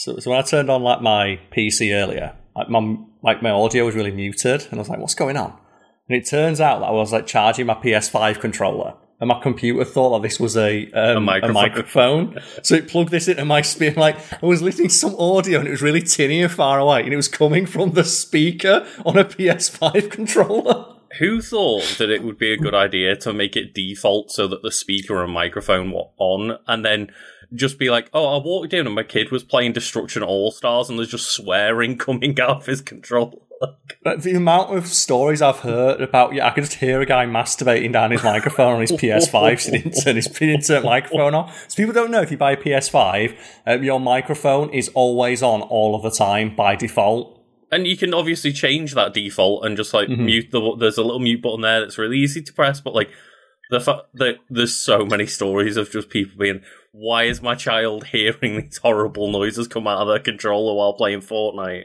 So, so when I turned on like my PC earlier, like my like my audio was really muted, and I was like, "What's going on?" And it turns out that I was like charging my PS5 controller, and my computer thought that this was a um, a, microphone. microphone. so it plugged this into my speaker. Like I was listening to some audio, and it was really tinny and far away, and it was coming from the speaker on a PS5 controller. Who thought that it would be a good idea to make it default so that the speaker and microphone were on, and then just be like, "Oh, I walked in and my kid was playing Destruction All Stars, and there's just swearing coming out of his controller." But the amount of stories I've heard about, yeah, I can just hear a guy masturbating down his microphone on his PS5, so he didn't turn his he didn't turn microphone off. So people don't know if you buy a PS5, um, your microphone is always on all of the time by default. And you can obviously change that default and just like mute the. There's a little mute button there that's really easy to press, but like the fact that there's so many stories of just people being, "Why is my child hearing these horrible noises come out of their controller while playing Fortnite?"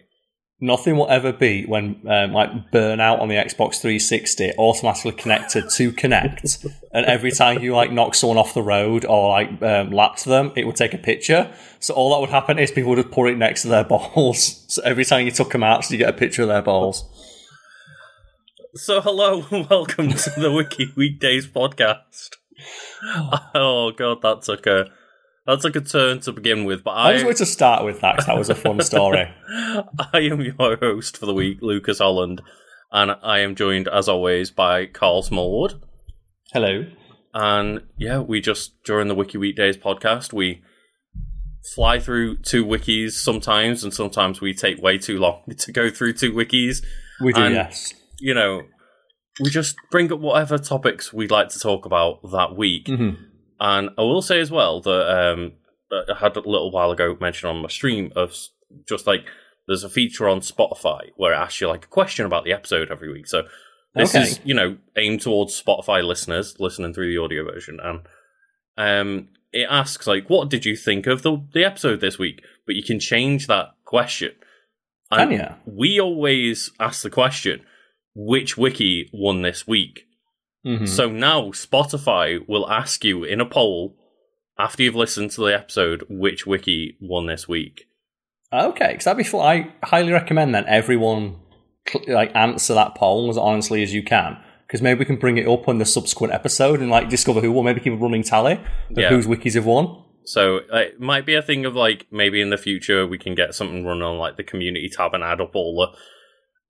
Nothing will ever beat when um, like Burnout on the Xbox 360 automatically connected to Kinect, and every time you like knock someone off the road or like um, lapped them, it would take a picture. So all that would happen is people would just put it next to their balls. So every time you took them out, so you get a picture of their balls. So hello and welcome to the Wiki Weekends podcast. Oh god, that took a that took a turn to begin with, but I I just wanted to start with that 'cause that was a fun story. I am your host for the week, Lucas Holland, and I am joined as always by Karl Smallwood. Hello. And yeah, we just during the Wiki Weekends podcast, we fly through two wikis sometimes, and sometimes we take way too long to go through two wikis. We do, And- yes. You know, we just bring up whatever topics we'd like to talk about that week. Mhm. And I will say as well that um, I had a little while ago mentioned on my stream of just like there's a feature on Spotify where it asks you like a question about the episode every week. So this Okay. is you know aimed towards Spotify listeners listening through the audio version, and um, it asks like, "What did you think of the the episode this week?" But you can change that question. And we always ask the question, "Which wiki won this week?" Mhm. So now Spotify will ask you in a poll after you've listened to the episode which wiki won this week. Okay, because that'd be fun. I highly recommend that everyone like answer that poll as honestly as you can, because maybe we can bring it up on the subsequent episode and like discover who won. Maybe keep a running tally of Yeah. whose wikis have won. So it might be a thing of like maybe in the future we can get something run on like the community tab and add up all the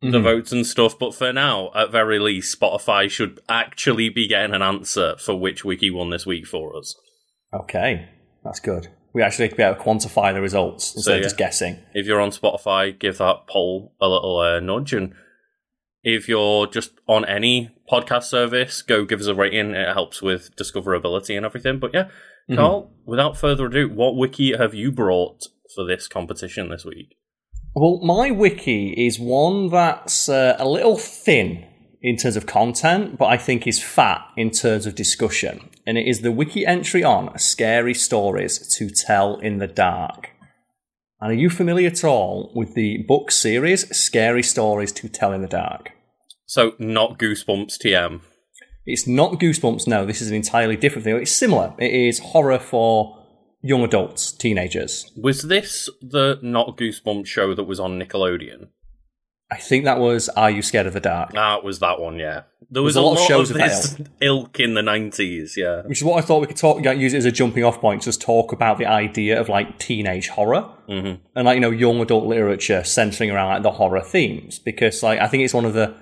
the Mhm. votes and stuff. But for now, at very least, Spotify should actually be getting an answer for which wiki won this week for us. Okay, that's good. We actually be able to quantify the results instead So, of just guessing. If you're on Spotify, give that poll a little uh, nudge. And if you're just on any podcast service, go give us a rating. It helps with discoverability and everything. But yeah, Mhm. Karl, without further ado, what wiki have you brought for this competition this week? Well, my wiki is one that's uh, a little thin in terms of content, but I think is fat in terms of discussion. And it is the wiki entry on Scary Stories to Tell in the Dark. And are you familiar at all with the book series Scary Stories to Tell in the Dark? So, not Goosebumps TM. It's not Goosebumps, no, this is an entirely different thing. It's similar. It is horror for young adults, teenagers. Was this the not Goosebumps show that was on Nickelodeon? I think that was Are You Scared of the Dark? Ah, it was that one, yeah. There was There's a lot, of shows of this that ilk in the 90s, yeah. Which is what I thought we could talk, yeah, use it as a jumping off point, just talk about the idea of like teenage horror hmm and like, you know, young adult literature centering around like the horror themes. Because like, I think it's one of the,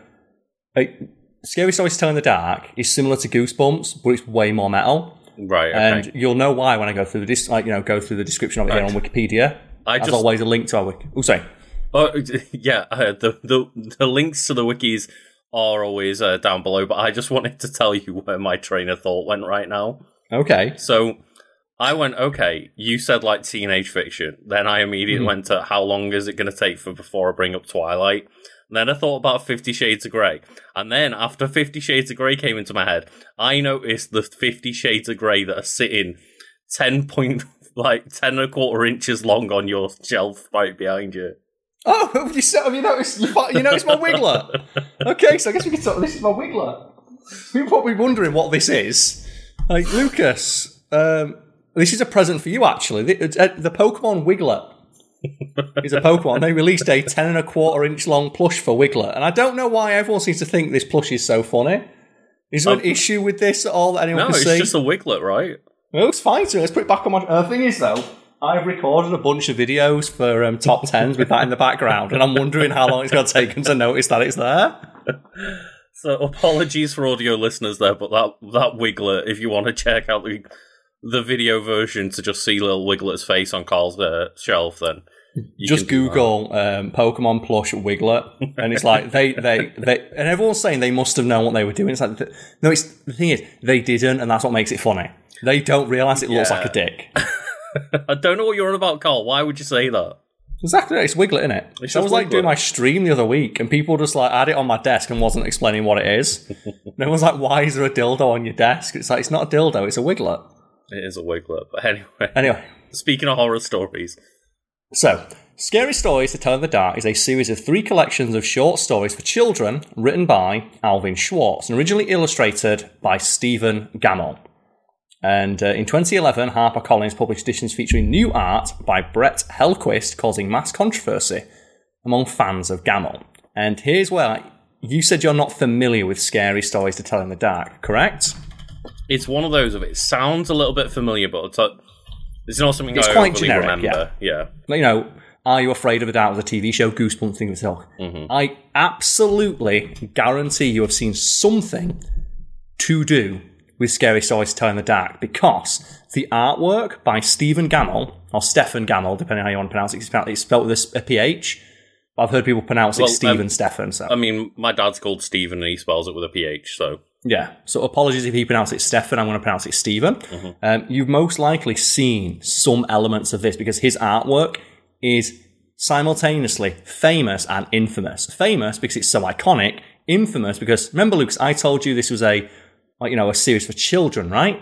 like, Scary Stories to Tell in the Dark is similar to Goosebumps, but it's way more metal. Right, okay. And you'll know why when I go through the, dis- like, you know, go through the description of it here Right. on Wikipedia. I As just always, a link to our wiki. Oh, sorry. Oh yeah, uh, the the the links to the wikis are always uh, down below. But I just wanted to tell you where my train of thought went right now. Okay. So I went, okay, you said like teenage fiction. Then I immediately Mhm. went to how long is it going to take for before I bring up Twilight. Then I thought about Fifty Shades of Grey. And then after Fifty Shades of Grey came into my head, I noticed the Fifty Shades of Grey that are sitting ten point like ten and a quarter inches long on your shelf right behind you. Oh, have you, have you noticed? You, you noticed my wiggler? Okay, so I guess we can talk. This is my wiggler. People probably wondering what this is. Like Lucas, um, this is a present for you. Actually, the, uh, the Pokemon Wiggler is a Pokemon. They released a ten and a quarter inch long plush for Wiggler, and I don't know why everyone seems to think this plush is so funny. Is there an Um, issue with this at all that anyone No, can see? No, it's just a Wiglett, right? Well, it's fine. So let's put it back on my. Uh, the thing is, though, I've recorded a bunch of videos for um, top tens with that in the background, and I'm wondering how long it's going to take them to notice that it's there. So apologies for audio listeners there, but that that Wiglett, if you want to check out the the video version to just see little Wiglett's face on Karl's uh, shelf, then you Just can do that. Google um, Pokemon plush Wiglett, and it's like they, they, they, and everyone's saying they must have known what they were doing. It's like, th- no, it's the thing is they didn't, and that's what makes it funny. They don't realize it looks Yeah. like a dick. I don't know what you're on about, Karl. Why would you say that? Exactly, it's Wiglett, isn't it? It's I was like Wiglett. doing my stream the other week, and people just like had it on my desk and wasn't explaining what it is. and everyone's like, "Why is there a dildo on your desk?" It's like it's not a dildo; it's a Wiglett. It is a Wiglett. But anyway, Anyway, speaking of horror stories, so Scary Stories to Tell in the Dark is a series of three collections of short stories for children written by Alvin Schwartz and originally illustrated by Stephen Gammell. And uh, in 2011, HarperCollins published editions featuring new art by Brett Helquist, causing mass controversy among fans of Gammell. And here's where you said you're not familiar with Scary Stories to Tell in the Dark, correct? It's one of those of it sounds a little bit familiar, but it's, uh, it's not something It's I quite generic, remember. Yeah. you know, Are You Afraid of the Dark was a TV show, Goosebumps thing itself. I absolutely guarantee you have seen something to do with Scary Stories to Tell in the Dark because the artwork by Stephen Gammell, or Stefan Gammell, depending on how you want to pronounce it, it's spelled, it's spelled with a, a PH. I've heard people pronounce Well, it Stephen um, Stefan. So. I mean, my dad's called Stephen and he spells it with a PH, so. Yeah. So apologies if he pronounced it Stefan. I'm going to pronounce it Stephen. Um, you've most likely seen some elements of this because his artwork is simultaneously famous and infamous. Famous because it's so iconic. Infamous because remember, Lucas, I told you this was a like you know a series for children, right?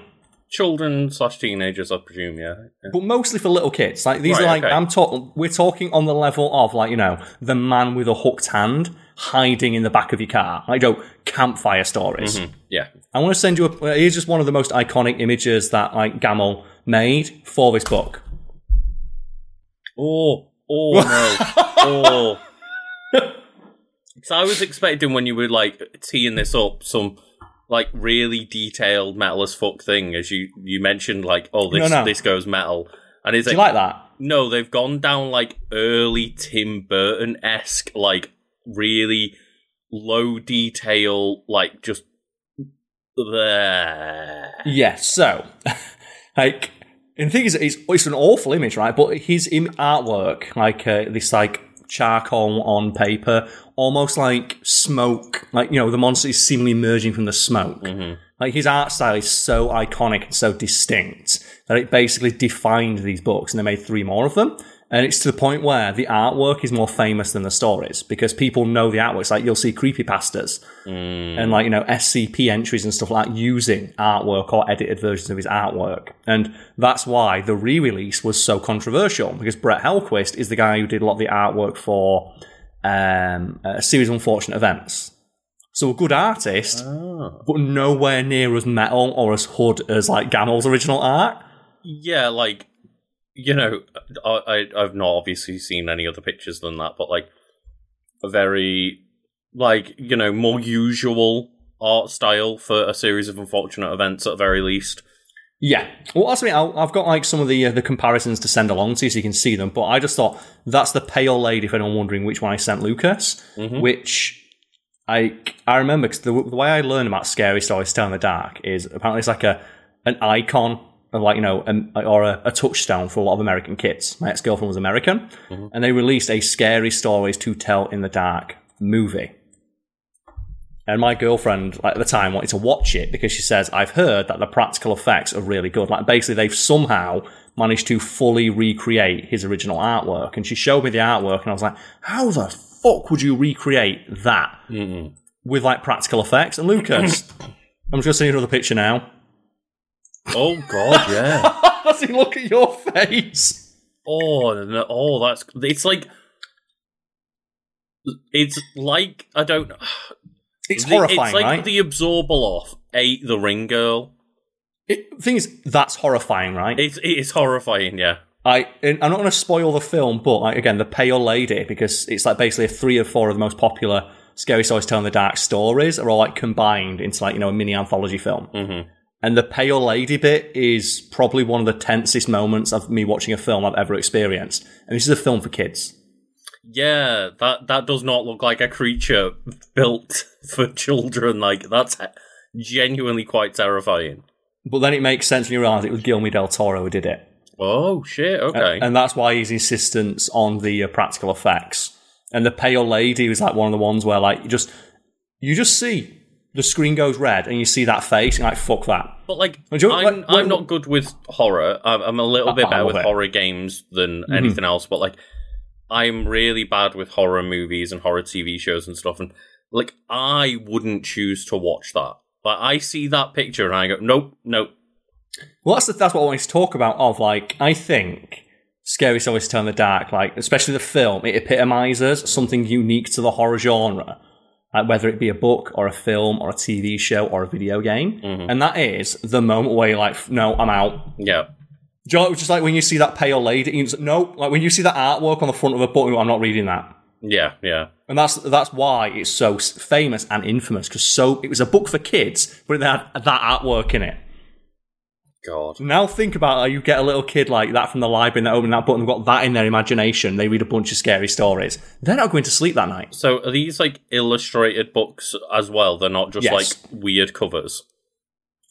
Children slash teenagers, I presume, yeah. yeah. But mostly for little kids. Like these Right, are like okay. I'm talking. We're talking on the level of like you know the man with a hooked hand hiding in the back of your car. Like you know, campfire stories. Yeah. I want to send you a. uh, Here's just one of the most iconic images that like Gammell made for this book. Oh, oh no. oh. Because I was expecting when you were like teeing this up, some like really detailed metal as fuck thing, as you you mentioned, like oh this No, no. this goes metal, and it's like, like that? no, they've gone down like early Tim Burton esque, like really low detail, like just there. Yeah. So, like, and the thing is, it's, it's an awful image, right? But his Im- artwork, like uh, this, like charcoal on paper, almost like smoke, like you know, the monster is seemingly emerging from the smoke. Mm-hmm. Like his art style is so iconic and so distinct that it basically defined these books, and they made three more of them. And it's to the point where the artwork is more famous than the stories because people know the artwork. It's like you'll see creepypastas and like, you know, SCP entries and stuff like that using artwork or edited versions of his artwork. And that's why the re-release was so controversial because Brett Helquist is the guy who did a lot of the artwork for um, a series of unfortunate events. So a good artist, Oh. but nowhere near as metal or as hood as like Gammell's original art. Yeah, like you know, I, I I've not obviously seen any other pictures than that, but like a very like you know more usual art style for a series of unfortunate events at the very least. Yeah. Well, that's me. I'll- I've got like some of the uh, the comparisons to send along to you so you can see them. But I just thought that's the pale lady. If anyone wondering which one I sent Lucas, which I I remember because the, the way I learned about scary stories to tell in the dark is apparently it's like a an icon. Of like you know, um, or a, a touchstone for a lot of American kids. My ex girlfriend was American, and they released a scary stories to tell in the dark movie. And my girlfriend, like, at the time, wanted to watch it because she says, I've heard that the practical effects are really good. Like, basically, they've somehow managed to fully recreate his original artwork. And she showed me the artwork, and I was like, how the fuck would you recreate that with, like, practical effects? And Lucas, I'm just going to send you another picture now. Oh god, yeah. Does he look at your face? oh, no, oh, that's it's like it's like I don't. It's the- horrifying, It's like right? the Abzorbaloff ate the Ring Girl. It, thing is, that's horrifying, right? It's it's horrifying, yeah. I I'm not going to spoil the film, but like, again, the Pale Lady because it's like basically three or four of the most popular scary stories telling the dark stories are all like combined into like you know a mini anthology film. Mhm. And the Pale Lady bit is probably one of the tensest moments of me watching a film I've ever experienced. And this is a film for kids. Yeah, that that does not look like a creature built for children. Like that's genuinely quite terrifying. But then it makes sense when you realise it was Guillermo del Toro who did it. Oh shit! Okay. And that's why his insistence on the uh, practical effects. And the Pale Lady was like one of the ones where like you just you just see the screen goes red and you see that face and you're like fuck that. But like, you- I'm, like, I'm not good with horror. I'm, I'm a little bit better with it. horror games than Mm-hmm. anything else. But like, I'm really bad with horror movies and horror TV shows and stuff. And like, I wouldn't choose to watch that. But I see that picture and I go, nope, nope. Well, that's the, that's what I to talk about. Of like, I think Scary Stories to Tell the Dark, like especially the film, it epitomizes something unique to the horror genre, Uh, whether it be a book or a film or a TV show or a video game, mm-hmm. and that is the moment where you're like, no, I'm out. Yeah, Do you know, just like when you see that pale lady, you just, no, like when you see that artwork on the front of a book, I'm not reading that. yeah, yeah. And that's that's why it's so famous and infamous because so it was a book for kids, but it had that artwork in it. God. Now think about how you get a little kid like that from the library and they open that book and they've got that in their imagination. They read a bunch of scary stories. They're not going to sleep that night. So are these like illustrated books as well? They're not just Yes. like weird covers.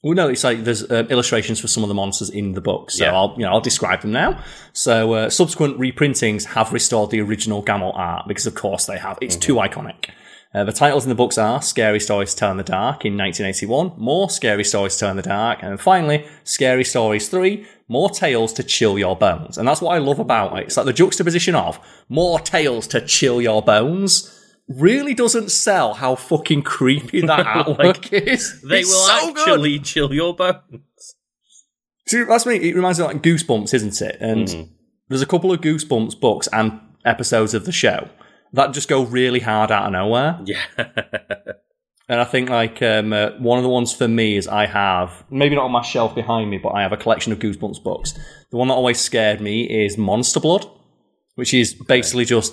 Well, no, it's like there's um, illustrations for some of the monsters in the book, so Yeah. I'll you know I'll describe them now. So uh, subsequent reprintings have restored the original Gammell art because, of course, they have. It's too iconic. Uh, the titles in the books are Scary Stories to Tell in the Dark in 1981, More Scary Stories to Tell in the Dark, and finally Scary Stories 3, More Tales to Chill Your Bones. And that's what I love about it. It's like the juxtaposition of More Tales to Chill Your Bones really doesn't sell how fucking creepy that artwork is. They It's will so good. actually chill your bones. See, that's me. It reminds me of like Goosebumps, isn't it? And Mm-hmm. there's a couple of Goosebumps books and episodes of the show that just go really hard out of nowhere. Yeah. And I think like um, uh, one of the ones for me is I have maybe not on my shelf behind me, but I have a collection of Goosebumps books. The one that always scared me is Monster Blood, which is basically just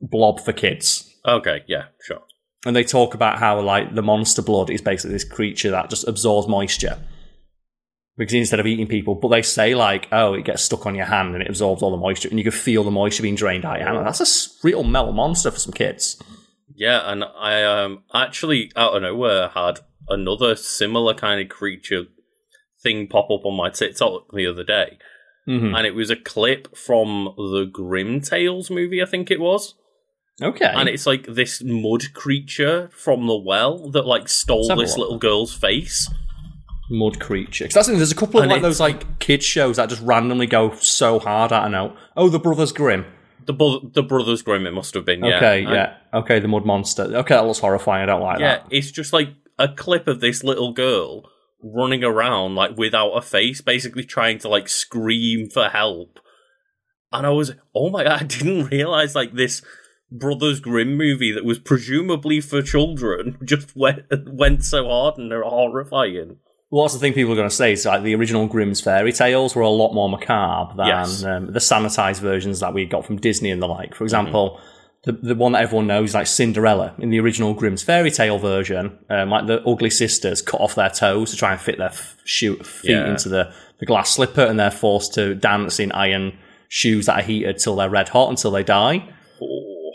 blob for kids. okay. Yeah. Sure. And they talk about how like the monster blood is basically this creature that just absorbs moisture. Because instead of eating people, but they say like, oh, it gets stuck on your hand and it absorbs all the moisture, and you can feel the moisture being drained out of your hand. That's a real metal monster for some kids. Yeah, and I um actually out of nowhere had another similar kind of creature thing pop up on my TikTok the other day, hmm and it was a clip from the Grim Tales movie, I think it was, Okay, and it's like this mud creature from the well that like stole this little girl's face. Mud creature. 'Cause that's the thing, there's a couple of And like those like kids shows that just randomly go so hard. I don't know. Oh, the Brothers Grimm. The bu- the Brothers Grimm, it must have been. Yeah. Okay, And- yeah. Okay, the mud monster. Okay, that looks horrifying. I don't like yeah. that. It's just like a clip of this little girl running around like without a face, basically trying to like scream for help. And I was, oh my god, I didn't realize like this Brothers Grimm movie that was presumably for children just went went so hard and they're horrifying. Well, that's the thing people are going to say. It's like the original Grimm's fairy tales were a lot more macabre than Yes. um, the sanitized versions that we got from Disney and the like. For Mm-hmm. example, the the one that everyone knows, is like Cinderella, in the original Grimm's fairy tale version, um, like the ugly sisters cut off their toes to try and fit their f- shoe, feet Yeah. into the, the glass slipper, and they're forced to dance in iron shoes that are heated till they're red hot until they die. Oh.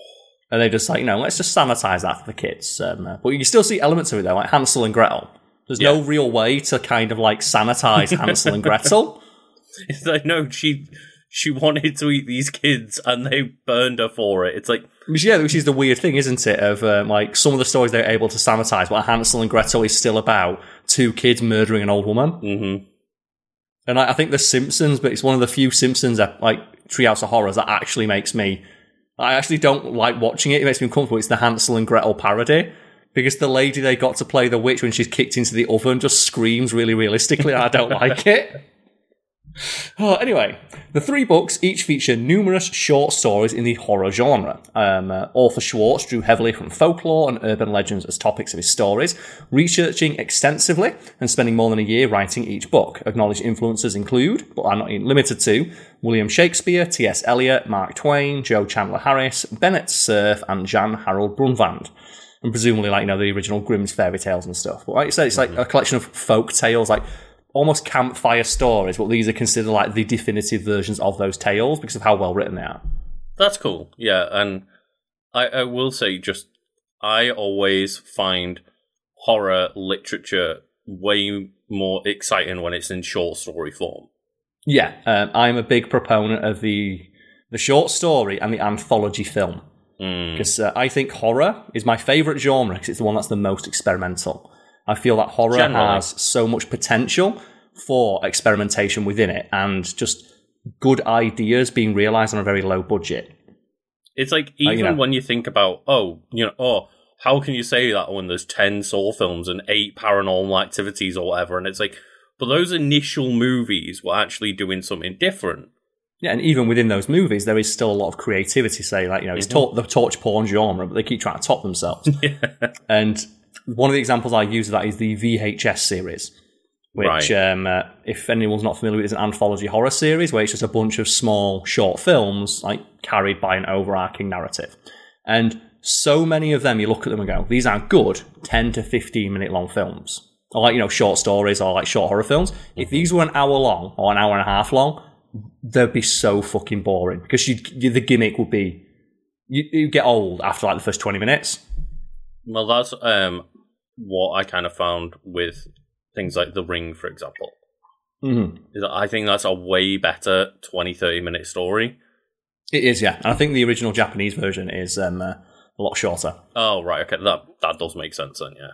And they just like, you know, let's just sanitize that for the kids. Um, uh, but you still see elements of it though, like Hansel and Gretel. There's no real way to kind of like sanitize Hansel and Gretel. It's like no, she she wanted to eat these kids and they burned her for it. It's like Which, yeah, which is the weird thing, isn't it? Of um, like some of the stories they're able to sanitize, but Hansel and Gretel is still about two kids murdering an old woman. mhm. And I, I think The Simpsons, but it's one of the few Simpsons that, like Treehouse of Horrors that actually makes me. I actually don't like watching it. It makes me uncomfortable. It's the Hansel and Gretel parody because the lady they got to play the witch when she's kicked into the oven just screams really realistically. I don't like it. Oh, anyway, the three books each feature numerous short stories in the horror genre. Um, uh, author Schwartz drew heavily from folklore and urban legends as topics of his stories, researching extensively and spending more than a year writing each book. Acknowledged influences include, but are not limited to, William Shakespeare, T.S. Eliot, Mark Twain, Joel Chandler Harris, Bennett Cerf, and Jan Harold Brunvand and presumably like you know the original Grimm's fairy tales and stuff. But like you said, it's like a collection of folk tales, like almost campfire stories. But these are considered like the definitive versions of those tales because of how well written they are. That's cool. Yeah, and I, I will say, just I always find horror literature way more exciting when it's in short story form. Yeah, um, I'm a big proponent of the the short story and the anthology film because uh, I think horror is my favorite genre because it's the one that's the most experimental. I feel that horror Generally. has so much potential for experimentation within it and just good ideas being realized on a very low budget. It's like you even know. when you think about oh, you know, oh, how can you say that when there's ten Saw films and eight Paranormal Activities or whatever? And it's like, but those initial movies were actually doing something different. Yeah, and even within those movies, there is still a lot of creativity. Say, like you know, it's Mm-hmm. tor- the torture porn genre, but they keep trying to top themselves. And one of the examples I use of that is the VHS series, which, Right. um, uh, if anyone's not familiar with, is an anthology horror series where it's just a bunch of small short films, like carried by an overarching narrative. And so many of them, you look at them and go, these are good 10 to 15 minute long films. Or like, you know, short stories or like short horror films. If these were an hour long or an hour and a half long, they'd be so fucking boring because you, the gimmick would be you, you get old after like the first 20 minutes. Well, that's um what I kind of found with things like The Ring, for example. Mm-hmm. Is that I think that's a way better 20, 30 minute story. It is, yeah. And I think the original Japanese version is um, uh, a lot shorter. Oh, right, okay, that that does make sense then, yeah.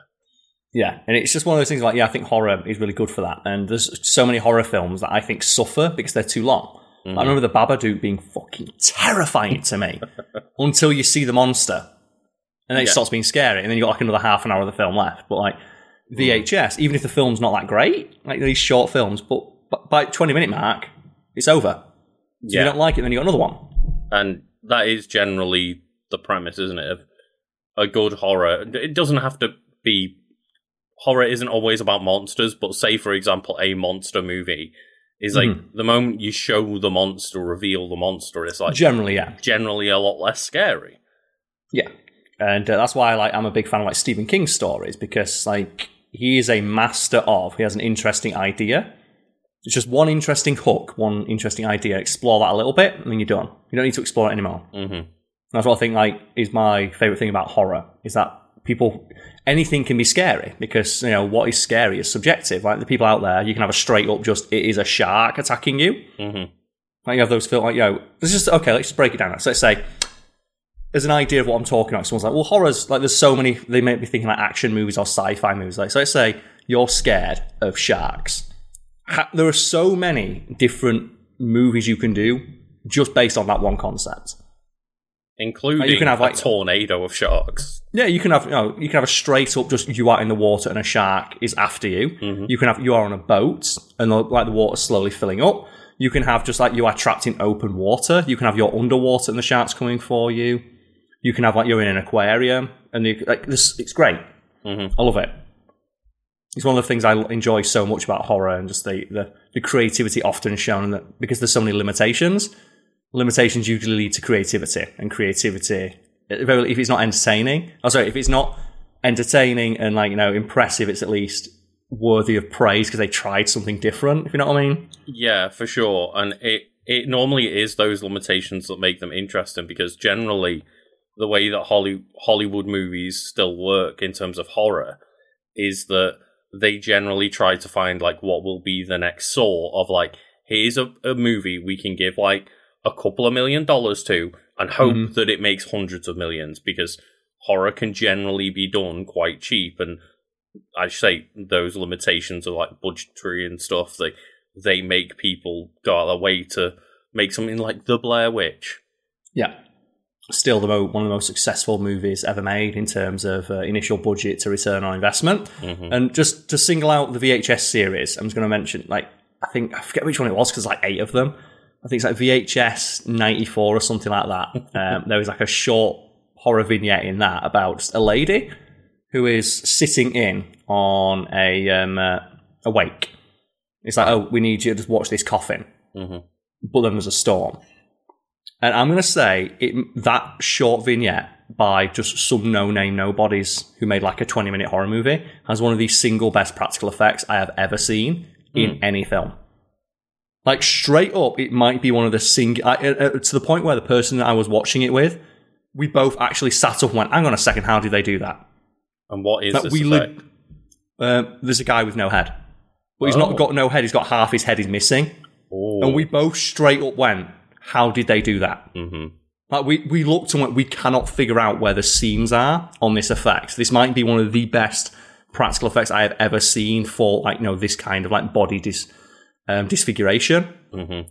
Yeah, and it's just one of those things like, yeah, I think horror is really good for that. And there's so many horror films that I think suffer because they're too long. I mm-hmm. remember the Babadook being fucking terrifying to me until you see the monster. And then it Yeah. starts being scary. And then you've got like another half an hour of the film left. But like mm. VHS, even if the film's not that great, like these short films, but by 20 minute mark, it's over. So if you don't like it, then you got another one. And that is generally the premise, isn't it? Of a good horror. It doesn't have to be horror isn't always about monsters, but say for example a monster movie is like Mm-hmm. the moment you show the monster, reveal the monster, it's like Generally, yeah. generally a lot less scary. Yeah, and uh, that's why like I'm a big fan of like Stephen King's stories because like he is a master of. He has an interesting idea. It's just one interesting hook, one interesting idea. Explore that a little bit, and then you're done. You don't need to explore it anymore. hmm That's what I think like is my favorite thing about horror is that people anything can be scary because you know what is scary is subjective. Like the people out there, you can have a straight up just it is a shark attacking you. Mm-hmm. Like you have those feel like, yo, let's just okay, let's just break it down. So let's say there's an idea of what I'm talking about. Someone's like, well, horrors, like there's so many they may be thinking like action movies or sci-fi movies. Like so let's say you're scared of sharks. There are so many different movies you can do just based on that one concept. Including You can have, like- a tornado of sharks. Yeah, you can have you know you can have a straight up just you out in the water and a shark is after you. You can have you are on a boat and the, like the water's slowly filling up. You can have just like you are trapped in open water. You can have your underwater and the shark's coming for you. You can have like you're in an aquarium and you, like this. It's great. Mhm. I love it. It's one of the things I enjoy so much about horror and just the the, the creativity often shown that because there's so many limitations. Limitations usually lead to creativity, and creativity if it's not entertaining, oh sorry, if it's not entertaining and like you know impressive, it's at least worthy of praise because they tried something different. If you know what I mean? Yeah, for sure. And it it normally is those limitations that make them interesting because generally the way that Holly, Hollywood movies still work in terms of horror is that they generally try to find like what will be the next saw of like here's a, a movie we can give like a couple of million dollars to and hope that it makes hundreds of millions because horror can generally be done quite cheap and I say those limitations are like budgetary and stuff. They they make people go out of their way to make something like The Blair Witch. Yeah. Still, the mo- one of the most successful movies ever made in terms of uh, initial budget to return on investment. And just to single out the VHS series, I'm just going to mention like I think I forget which one it was because like eight of them. I think it's like VHS ninety four or something like that. Um, there was like a short horror vignette in that about a lady who is sitting in on a um, uh, a wake. It's like, oh, we need you to just watch this coffin, Mhm. but then there's a storm. And I'm going to say it, that short vignette by just some no-name nobodies who made like a 20-minute horror movie has one of the single best practical effects I have ever seen in any film. Like straight up, it might be one of the sing I, uh, uh, to the point where the person that I was watching it with, we both actually sat up and went, "Hang on a second, how did they do that?" And what is That this li- Um, there's a guy with no head, but he's Oh. not got no head. He's got half his head is missing, Oh. and we both straight up went, "How did they do that?" hmm Like we we looked and went, we cannot figure out where the seams are on this effect. This might be one of the best practical effects I have ever seen for like you know this kind of like body dis um, disfiguration. hmm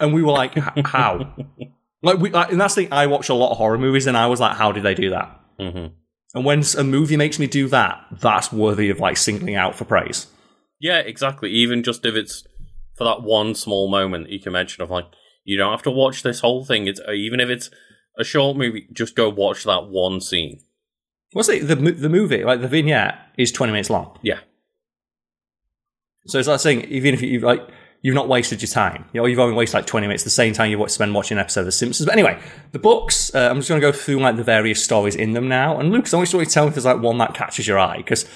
And we were like, how? like we, like, and that's the thing. I watch a lot of horror movies, and I was like, how did they do that? hmm And when a movie makes me do that, that's worthy of like singling out for praise. Yeah, exactly. Even just if it's for that one small moment you can mention of like, you don't have to watch this whole thing. It's uh, even if it's a short movie, just go watch that one scene. What's it? The the movie, like the vignette, is twenty minutes long. Yeah. So it's like saying, even if you like, you've not wasted your time. You know, you've only wasted like twenty minutes, the same time you spend watching an episode of The Simpsons. But anyway, the books. Uh, I'm just going to go through like the various stories in them now. And Lucas, I want you to tell me if there's like one that catches your eye because.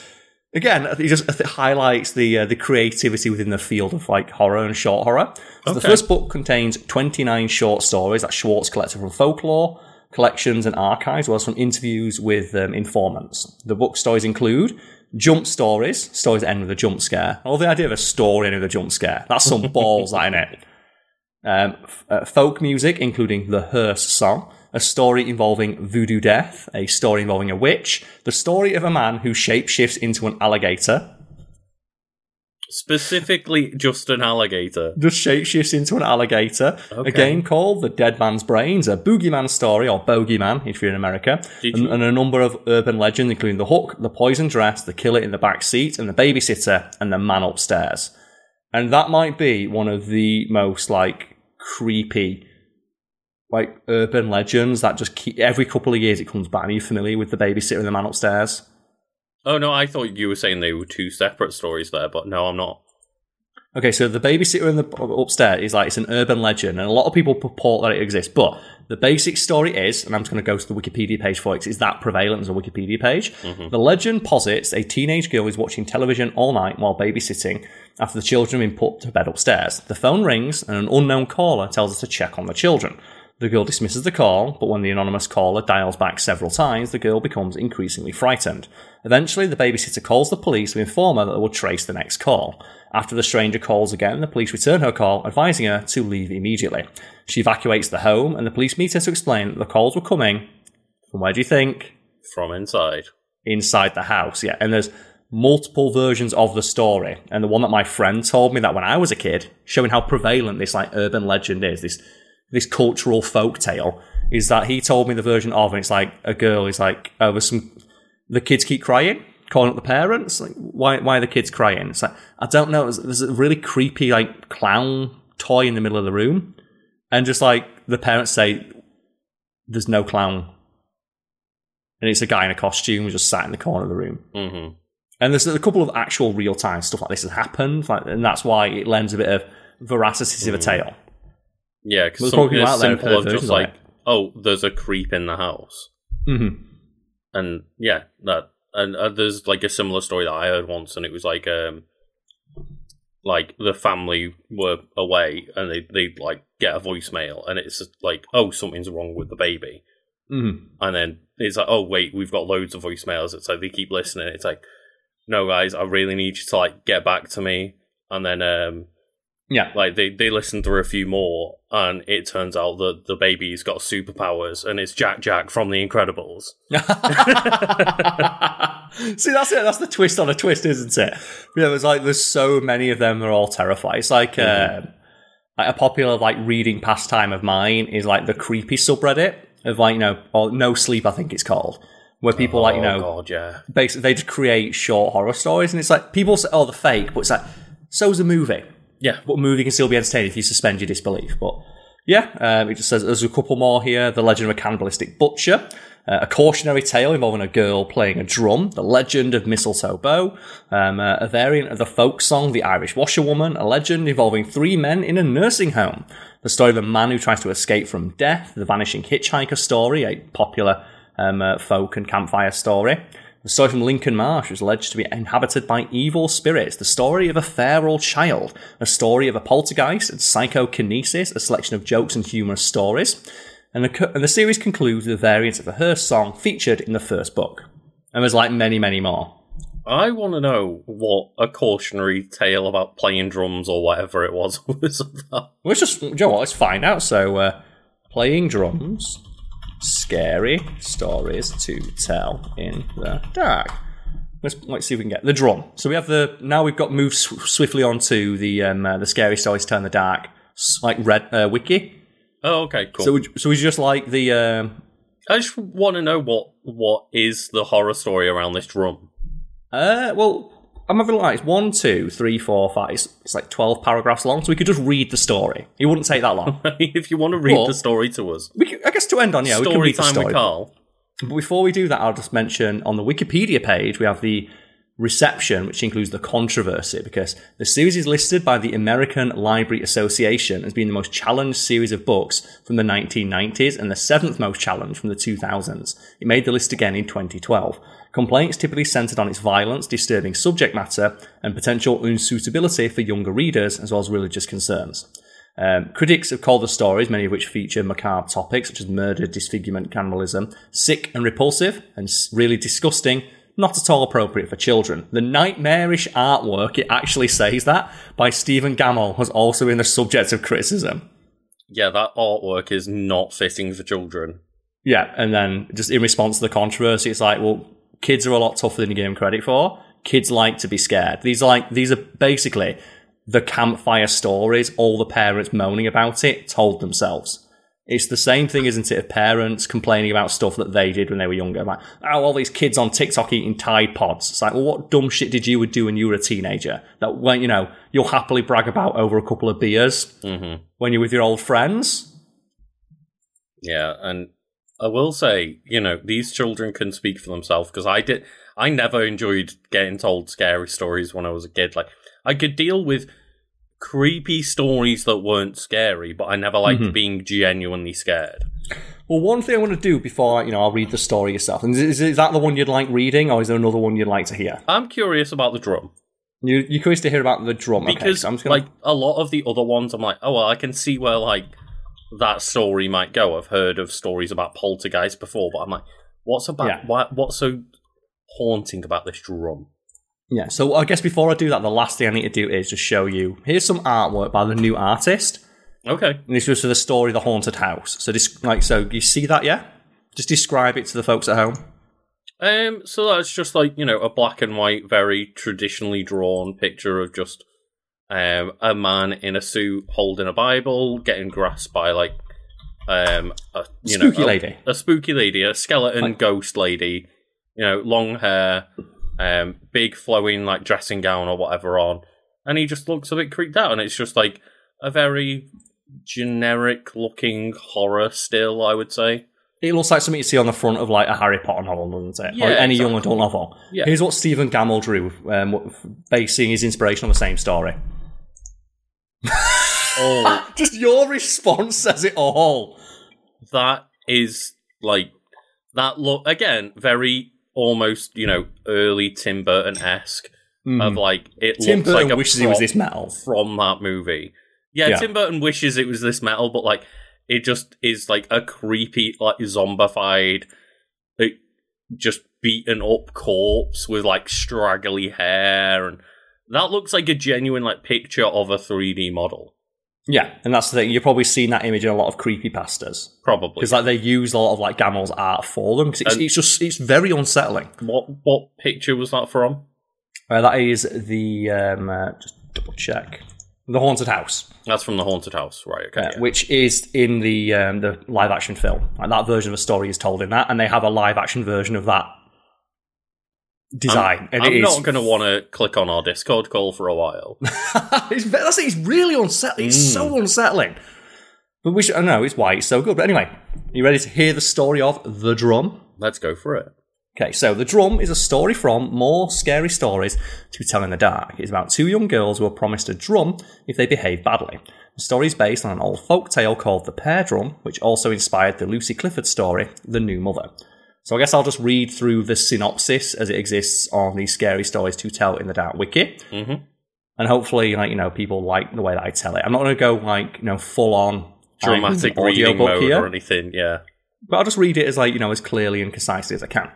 Again, it just it highlights the uh, the creativity within the field of like horror and short horror. So the first book contains 29 short stories that Schwartz collected from folklore, collections, and archives, as well as from interviews with um, informants. The book stories include jump stories, stories that end with a jump scare. All the idea of a story ending with a jump scare. That's some balls, that in it. Um, f- uh, folk music, including the hearse song, a story involving voodoo death, a story involving a witch, the story of a man who shapeshifts into an alligator, Specifically, just an alligator. just shapeshifts into an alligator. Okay. A game called The Dead Man's Brains, a boogeyman story, or bogeyman if you're in America, Did and, you- and a number of urban legends, including the hook, the poison dress, the killer in the back seat, and the babysitter, and the man upstairs. And that might be one of the most like creepy, like urban legends that just keep every couple of years it comes back. Are you familiar with the babysitter and the man upstairs? Oh no, I thought you were saying they were two separate stories there, but no, I'm not. Okay, so the babysitter in the upstairs is like it's an urban legend, and a lot of people purport that it exists. But the basic story is, and I'm just going to go to the Wikipedia page for it, it's that prevalent as a Wikipedia page. Mm-hmm. The legend posits a teenage girl is watching television all night while babysitting after the children have been put to bed upstairs. The phone rings, and an unknown caller tells her to check on the children. The girl dismisses the call, but when the anonymous caller dials back several times, the girl becomes increasingly frightened. Eventually, the babysitter calls the police to inform her that they will trace the next call. After the stranger calls again, the police return her call, advising her to leave immediately. She evacuates the home, and the police meet her to explain that the calls were coming from where do you think? From inside. Inside the house, yeah. And there's multiple versions of the story. And the one that my friend told me that when I was a kid, showing how prevalent this like urban legend is, this this cultural folk tale, is that he told me the version of, and it's like a girl is like, oh, there's some, the kids keep crying, calling up the parents. Like, why, why are the kids crying? It's like, I don't know. There's, a really creepy, like, clown toy in the middle of the room. And just like the parents say, there's no clown. And it's a guy in a costume just sat in the corner of the room. hmm And there's a couple of actual real time stuff like this has happened, like, and that's why it lends a bit of veracity to the tale. Yeah, because something as simple of just like, it. oh, there's a creep in the house, hmm and yeah, that and uh, there's like a similar story that I heard once, and it was like um, like the family were away, and they they like get a voicemail, and it's just like, oh, something's wrong with the baby, hmm and then it's like, oh wait, we've got loads of voicemails. It's like they keep listening. It's like, no guys, I really need you to like get back to me, and then um, Yeah. like they they listen through a few more, and it turns out that the baby's got superpowers, and it's Jack Jack from The Incredibles. See, that's it. That's the twist on a twist, isn't it? Yeah, there's like there's so many of them. They're all terrifying. It's like, Mhm. um, like a popular like reading pastime of mine is like the creepy subreddit of like you know or no sleep. I think it's called where people like you Oh, know God, yeah, basically they just create short horror stories, and it's like people say, "Oh, the fake," but it's like So's a movie. Yeah. But movie can still be entertaining if you suspend your disbelief. But yeah, um, it just says there's a couple more here. The Legend of a Cannibalistic Butcher, uh, a cautionary tale involving a girl playing a drum, the Legend of Mistletoe Bough, um, uh, a variant of the folk song The Irish Washerwoman, a legend involving three men in a nursing home, the story of a man who tries to escape from death, the Vanishing Hitchhiker story, a popular um, uh, folk and campfire story. The story from Lincoln Marsh was alleged to be inhabited by evil spirits. The story of a feral child. A story of a poltergeist and psychokinesis. A selection of jokes and humorous stories. And the, and the series concludes with a variant of the hearse song featured in the first book. And there's like many, many more. I want to know what a cautionary tale about playing drums or whatever it was was about. Let's just, you know what, let's find out. So, uh, playing drums, scary stories to tell in the dark. Let's, let's see if we can get the drum. So we have the now we've got moved sw- swiftly on to the um, uh, the scary stories to tell in the dark, like red uh, wiki. Oh, okay, cool. So we, so we just like the um, I just want to know what what is the horror story around this drum. uh well I'm having like. It's one, two, three, four, five. It's, it's like twelve paragraphs long, so we could just read the story. It wouldn't take that long. if you want to read Well, the story to us, we could, I guess to end on, yeah, we can story read the time story. with Karl. But before we do that, I'll just mention on the Wikipedia page we have the reception, which includes the controversy, because the series is listed by the American Library Association as being the most challenged series of books from the 1990s and the seventh most challenged from the 2000s. It made the list again in 2012. Complaints typically centered on its violence, disturbing subject matter, and potential unsuitability for younger readers, as well as religious concerns. Um, critics have called the stories, many of which feature macabre topics such as murder, disfigurement, cannibalism, sick and repulsive, and really disgusting, not at all appropriate for children. The nightmarish artwork, it actually says that, by Stephen Gammell, has also been the subject of criticism. Yeah, that artwork is not fitting for children. Yeah, and then just in response to the controversy, it's like, well, kids are a lot tougher than you give them credit for. Kids like to be scared. These are like these are basically the campfire stories all the parents moaning about it told themselves. It's the same thing, isn't it, of parents complaining about stuff that they did when they were younger. Like, oh, all these kids on TikTok eating Tide Pods. It's like, well, what dumb shit did you do when you were a teenager? That when you know you'll happily brag about over a couple of beers Mm-hmm. when you're with your old friends. Yeah, and I will say, you know, these children can speak for themselves because I did. I never enjoyed getting told scary stories when I was a kid. Like, I could deal with creepy stories that weren't scary, but I never liked Mm-hmm. being genuinely scared. Well, one thing I want to do before you know I'll read the story yourself. And is, is that the one you'd like reading, or is there another one you'd like to hear? I'm curious about the drum You, you're curious to hear about the drum, okay? because, So I'm just gonna, like, a lot of the other ones, I'm like, oh well, I can see where like that story might go. I've heard of stories about poltergeist before, but I'm like, what's about Yeah. why, what's so haunting about this drum? yeah. So I guess before I do that, the last thing I need to do is just show you. Here's some artwork by the new artist. Okay. And this was for the story of the haunted house. So this, like, so you see that, yeah? Just describe it to the folks at home. Um, so that's just like you know a black and white, very traditionally drawn picture of just um a man in a suit holding a Bible, getting grasped by like um a you Spooky know lady. a, spooky lady, a skeleton Like- ghost lady, you know, long hair, um, big flowing like dressing gown or whatever on, and he just looks a bit creeped out, and it's just like a very generic looking horror still, I would say. It looks like something you see on the front of like a Harry Potter novel, doesn't it? Yeah, or any young exactly. adult novel. Yeah. Here's what Stephen Gammell drew, um, basing his inspiration on the same story. Oh, Just your response says it all. that is like that look again very almost you know early Tim Burton esque hmm. of like it. Tim looks Burton like a wishes he was this metal. from that movie. Yeah, Yeah. Tim Burton wishes it was this metal, but like it just is like a creepy like zombified, like, just beaten up corpse with like straggly hair and. That looks like a genuine like picture of a 3D model. Yeah, and that's the thing. You've probably seen that image in a lot of creepy pastas Probably. because like they use a lot of like Gammell's art for them because it's, it's just it's very unsettling. what what picture was that from? Uh, that is the um, uh, just double check the haunted house, That's from the haunted house, right? Okay. uh, yeah. which is in the um, the live action film. Like that version of the story is told in that, and they have a live action version of that design. and I'm not going to want to click on our Discord call for a while. it's, that's it, it's really unsettling. It's so mm. unsettling. But we should, I know it's why it's so good. But anyway, are you ready to hear the story of the drum? Let's go for it. Okay, so The Drum is a story from More Scary Stories to Tell in the Dark. It's about two young girls who are promised a drum if they behave badly. The story is based on an old folk tale called The Pear Drum, which also inspired the Lucy Clifford story, The New Mother. So I guess I'll just read through the synopsis as it exists on the Scary Stories to Tell in the Dark wiki. Mhm. And hopefully, like, you know, people like the way that I tell it. I'm not going to go, like, you know, full on Dramatic reading mode or anything. Yeah. but I'll just read it as like you know as clearly and concisely as I can.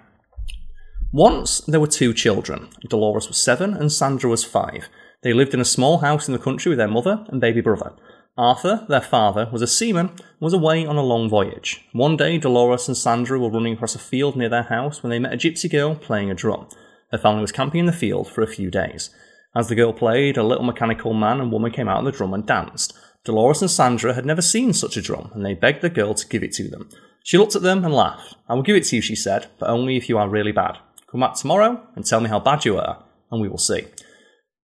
Once there were two children. Dolores was seven and Sandra was five. They lived in a small house in the country with their mother and baby brother. Arthur, their father, was a seaman and was away on a long voyage. One day, Dolores and Sandra were running across a field near their house when they met a gypsy girl playing a drum. Her family was camping in the field for a few days. As the girl played, a little mechanical man and woman came out of the drum and danced. Dolores and Sandra had never seen such a drum, and they begged the girl to give it to them. She looked at them and laughed. I will give it to you, she said, but only if you are really bad. Come back tomorrow and tell me how bad you are, and we will see.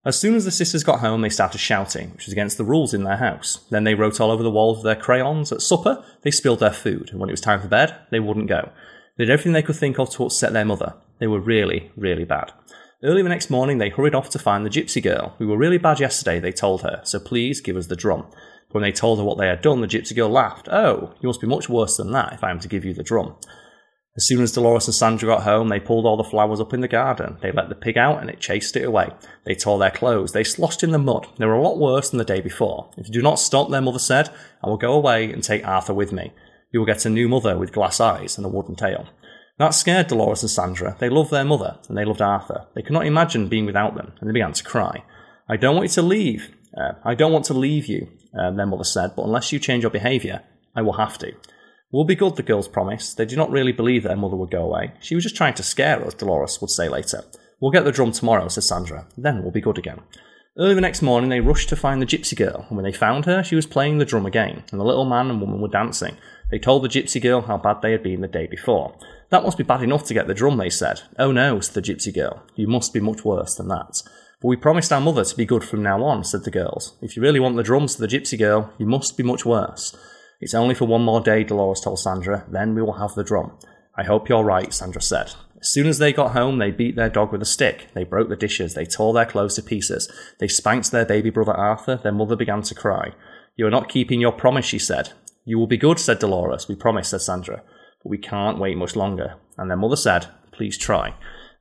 As soon as the sisters got home, they started shouting, which was against the rules in their house. Then they wrote all over the walls with their crayons. At supper, they spilled their food, and when it was time for bed, they wouldn't go. They did everything they could think of to upset their mother. They were really, really bad. Early the next morning, they hurried off to find the gypsy girl. We were really bad yesterday, they told her, so please give us the drum. When they told her what they had done, the gypsy girl laughed. Oh, you must be much worse than that if I am to give you the drum. As soon as Dolores and Sandra got home, they pulled all the flowers up in the garden. They let the pig out and it chased it away. They tore their clothes. They sloshed in the mud. They were a lot worse than the day before. If you do not stop, their mother said, I will go away and take Arthur with me. You will get a new mother with glass eyes and a wooden tail. That scared Dolores and Sandra. They loved their mother and they loved Arthur. They could not imagine being without them and they began to cry. I don't want you to leave. Uh, I don't want to leave you, uh, their mother said, but unless you change your behaviour, I will have to. We'll be good, the girls promised. They did not really believe that their mother would go away. She was just trying to scare us, Dolores would say later. We'll get the drum tomorrow, said Sandra. Then we'll be good again. Early the next morning, they rushed to find the gypsy girl, and when they found her, she was playing the drum again, and the little man and woman were dancing. They told the gypsy girl how bad they had been the day before. That must be bad enough to get the drum, they said. Oh no, said the gypsy girl. You must be much worse than that. But we promised our mother to be good from now on, said the girls. If you really want the drums, said the gypsy girl, you must be much worse. It's only for one more day, Dolores told Sandra, then we will have the drum. I hope you're right, Sandra said. As soon as they got home, they beat their dog with a stick. They broke the dishes. They tore their clothes to pieces. They spanked their baby brother Arthur. Their mother began to cry. You are not keeping your promise, she said. You will be good, said Dolores. We promise, said Sandra. But we can't wait much longer. And their mother said, Please try.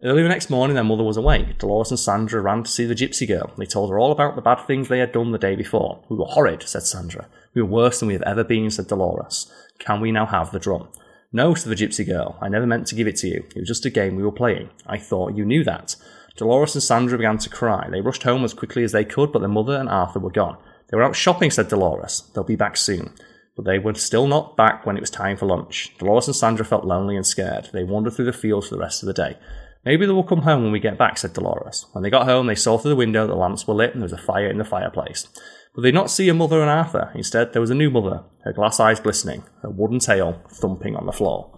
Early the next morning, their mother was awake. Dolores and Sandra ran to see the gypsy girl. They told her all about the bad things they had done the day before. We were horrid, said Sandra. We were worse than we have ever been, said Dolores. Can we now have the drum? No, said the gypsy girl. I never meant to give it to you. It was just a game we were playing. I thought you knew that. Dolores and Sandra began to cry. They rushed home as quickly as they could, but their mother and Arthur were gone. They were out shopping, said Dolores. They'll be back soon. But they were still not back when it was time for lunch. Dolores and Sandra felt lonely and scared. They wandered through the fields for the rest of the day. Maybe they will come home when we get back, said Dolores. When they got home, they saw through the window that the lamps were lit and there was a fire in the fireplace. But they did not see a mother and Arthur. Instead, there was a new mother, her glass eyes glistening, her wooden tail thumping on the floor.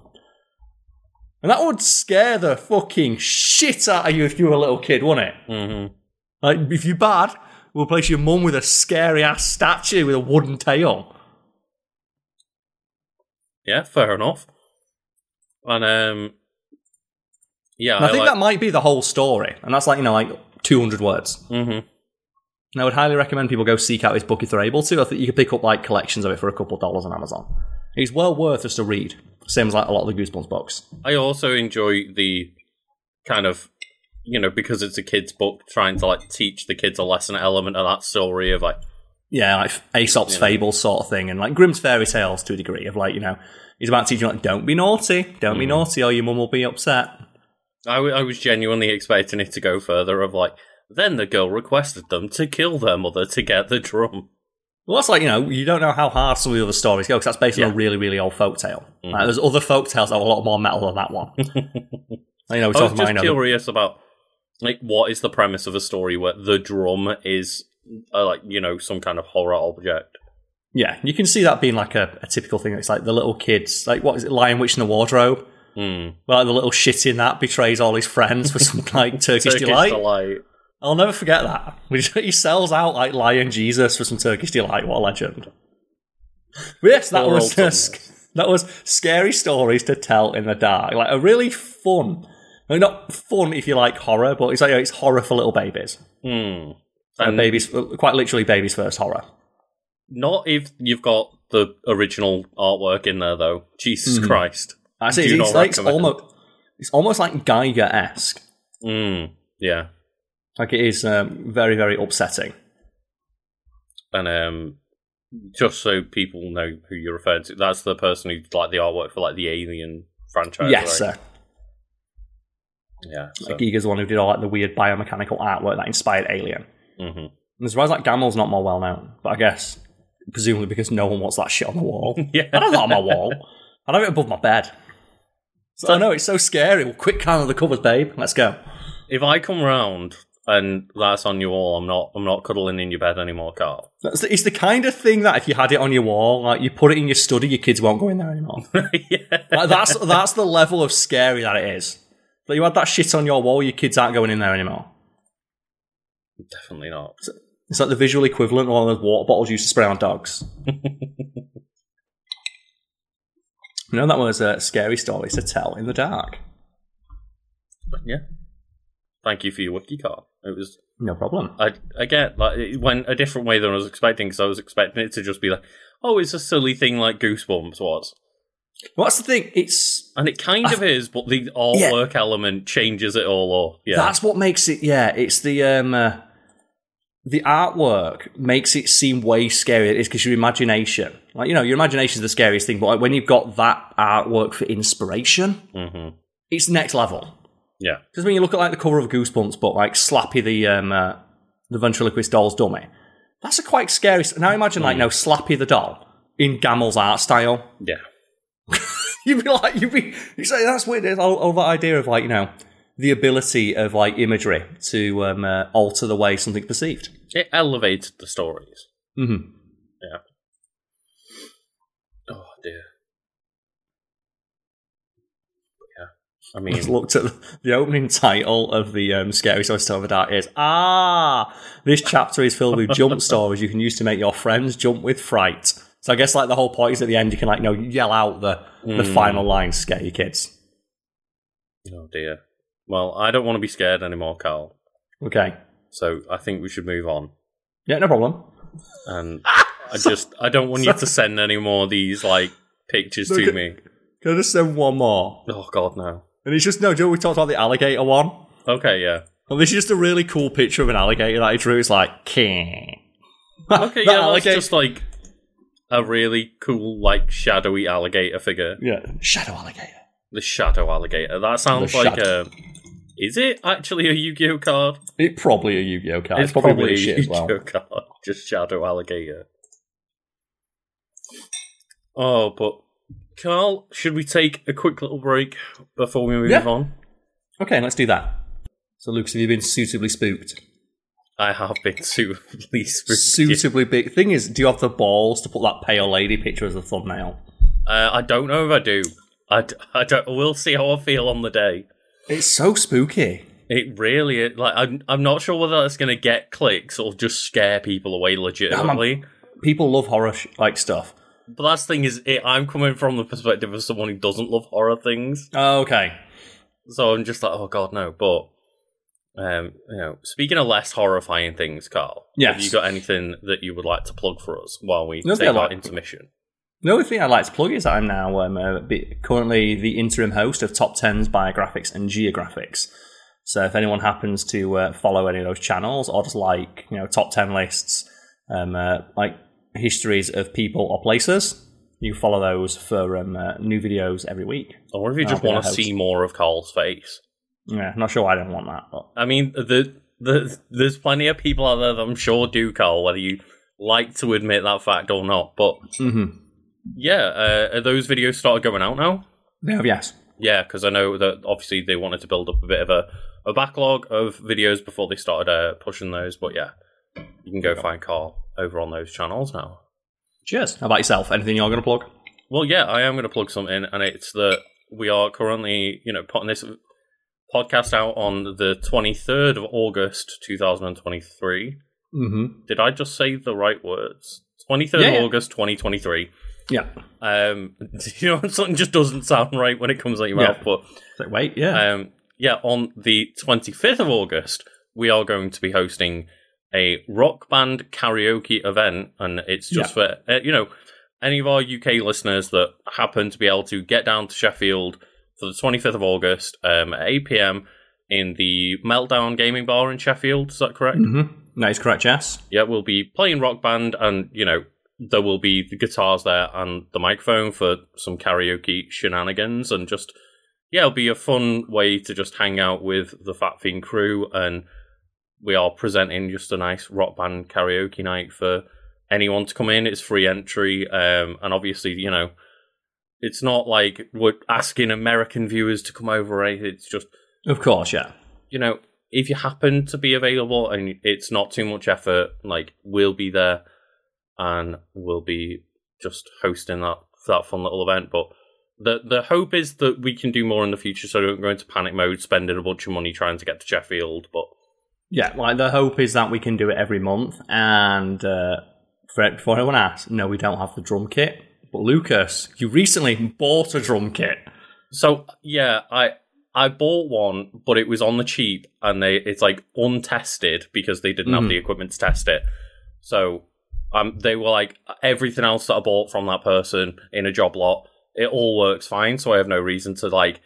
And that would scare the fucking shit out of you if you were a little kid, wouldn't it? Mm-hmm. Like, if you're bad, we'll place your mum with a scary ass statue with a wooden tail. Yeah, fair enough. And um, yeah, And I, think like, that might be the whole story. And that's like, you know, like 200 words. Mhm. And I would highly recommend people go seek out this book if they're able to. I think you could pick up like collections of it for a couple of dollars on Amazon. It's well worth just a read. Same as like a lot of the Goosebumps books. I also enjoy the kind of you know because it's a kids book trying to like teach the kids a lesson element of that story of like Yeah, like Aesop's. Fables sort of thing, and like Grimm's fairy tales to a degree of like, you know, he's about teaching like, don't be naughty, don't be naughty, or your mum will be upset. I, w- I was genuinely expecting it to go further of like then the girl requested them to kill their mother to get the drum. Well, that's like, you know, you don't know how hard some of the other stories go because that's based on Yeah. a really, really old folk tale. Mhm. Like, there's other folk tales that have a lot more metal than that one. you know, I was about, just know, curious about like what is the premise of a story where the drum is uh, like you know some kind of horror object. Yeah, you can see that being like a, a typical thing. It's like the little kids, like what is it, Lion Witch in the Wardrobe? Hmm. Like the little shit in that betrays all his friends for some like Turkish, Turkish delight. delight. I'll never forget that. He sells out like Lion Jesus for some Turkish delight. What a legend! But yes, that Poor was uh, that was scary stories to tell in the dark. Like a really fun, I mean, not fun if you like horror, but it's like it's horror for little babies. Like And babies, quite literally, babies' first horror. not if you've got the original artwork in there, though. Jesus Mhm. Christ. I see. Do It's, like almost it's almost like Giger esque. Mm, yeah. Like it is um, very very upsetting. And um, just so people know who you're referring to, that's the person who did like the artwork for like the Alien franchise. yes, right? sir. Yeah. So, Like Giger's the one who did all like the weird biomechanical artwork that inspired Alien. mhm. I'm surprised like Gammell's not more well known, but I guess presumably because no one wants that shit on the wall. Yeah. I don't have that on my wall. I have it above my bed. So I know it's so scary. Well, quick, count of the covers, babe. Let's go. If I come round and that's on your wall, I'm not. I'm not cuddling in your bed anymore, Karl. That's the, it's the kind of thing that if you had it on your wall, like you put it in your study, your kids won't go in there anymore. yeah. like that's that's the level of scary that it is. But you had that shit on your wall, your kids aren't going in there anymore. Definitely not. It's like the visual equivalent of one of those water bottles you used to spray on dogs. you know, that was a scary story to tell in the dark. Yeah. Thank you for your wiki, Karl. It was No problem. I again like it went a different way than I was expecting because I was expecting it to just be like, oh, it's a silly thing like Goosebumps was, What's the thing? It's and it kind of is, but the artwork element changes it all up. Yeah, that's what makes it. Yeah, it's the um, uh, the artwork makes it seem way scarier. It is because your imagination, like you know, your imagination is the scariest thing. But like, when you've got that artwork for inspiration, hmm it's next level. yeah, Because when you look at like the cover of Goosebumps, but like Slappy the um, uh, the ventriloquist doll's dummy, that's a quite scary. S now imagine like you no Slappy the doll in Gammell's art style. yeah. You'd be like, you'd be, you say that's weird. It's all, all that idea of like you know the ability of like imagery to um, uh, alter the way something's perceived. It elevated the stories. Mm-hmm. Yeah. Oh dear. Yeah, I Just mean, looked at the, the opening title of the um, Scary Stories to Tell Dark is Ah, this chapter is filled with jump stories you can use to make your friends jump with fright. So I guess like the whole point is at the end you can like you know yell out the the Mm. final line, scare your kids. oh dear. Well, I don't want to be scared anymore, Karl. Okay, So I think we should move on. yeah, no problem. And I just, I don't want you to send any more of these like pictures Look to at- me. Can I just send one more? Oh God, no. And it's just no, Joe. We talked about the alligator one. Okay, yeah. Well, this is just a really cool picture of an alligator that he drew. It's like, king. Okay, yeah, that's just like a really cool, like shadowy alligator figure. yeah, shadow alligator. The shadow alligator. That sounds The like shadow. a. Is it actually a Yu-Gi-Oh card? It probably a Yu-Gi-Oh card. It's, probably, really a shit as well. Yu-Gi-Oh card. Just shadow alligator. Oh, but Karl, should we take a quick little break before we move Yeah. on? Okay, let's do that. So, Lucas, have you been suitably spooked? I have been suitably spooked. Suitably big. Thing is, do you have the balls to put that pale lady picture as a thumbnail? Uh, I don't know if I do. I, d- I don't. We'll see how I feel on the day. It's so spooky. It really is. Like I'm. I'm not sure whether that's going to get clicks or just scare people away legitimately. People love horror sh- like stuff. But that's the thing is, it, I'm coming from the perspective of someone who doesn't love horror things. Oh, okay. So I'm just like, oh god, no. But um, you know, speaking of less horrifying things, Karl, Yes. have you got anything that you would like to plug for us while we Nothing take our like. intermission? The only thing I'd like to plug is that I'm now um, uh, currently the interim host of Top 10s, Biographics, and Geographics. So if anyone happens to uh, follow any of those channels or just like, you know, top 10 lists, um, uh, like histories of people or places, you follow those for um, uh, new videos every week. Or if you just want to see more of Karl's face. Yeah, not sure why I don't want that, but I mean, the, the there's plenty of people out there that I'm sure do, Karl, whether you like to admit that fact or not. But mm-hmm. Yeah, uh, are those videos started going out now? yeah, yes. Yeah, because I know that obviously they wanted to build up a bit of a, a backlog of videos before they started uh, pushing those. But yeah, you can go find Karl over on those channels now. Cheers. How about yourself? Anything you're going to plug? Well, yeah, I am going to plug something, and it's that we are currently, you know, putting this podcast out on the 23rd of August 2023. Mm-hmm. Did I just say the right words? 23rd Yeah, of yeah. August 2023. Yeah. Um, you know, something just doesn't sound right when it comes out your Yeah. mouth, but So, wait, yeah. um, yeah, on the 25th of August, we are going to be hosting a rock band karaoke event, and it's just for uh, you know any of our UK listeners that happen to be able to get down to Sheffield for the 25th of August um, at 8 p.m. in the Meltdown Gaming Bar in Sheffield. Is that correct? mm-hmm. That is correct, yes. Yeah, we'll be playing rock band, and you know there will be the guitars there and the microphone for some karaoke shenanigans, and just yeah, it'll be a fun way to just hang out with the Fat Fiend crew, and we are presenting just a nice rock band karaoke night for anyone to come in. It's free entry, um, and obviously you know it's not like we're asking American viewers to come over. Right? It's just Of course, yeah. you know, if you happen to be available and it's not too much effort, like we'll be there and we'll be just hosting that that fun little event. But the the hope is that we can do more in the future, so don't go into panic mode, spending a bunch of money trying to get to Sheffield. But Yeah, like the hope is that we can do it every month. And uh, for, before anyone asks, no, we don't have the drum kit. But Lucas, you recently bought a drum kit. so yeah, I I bought one, but it was on the cheap, and they it's like untested because they didn't have Mhm. the equipment to test it. So um, they were like everything else that I bought from that person in a job lot, it all works fine. So I have no reason to like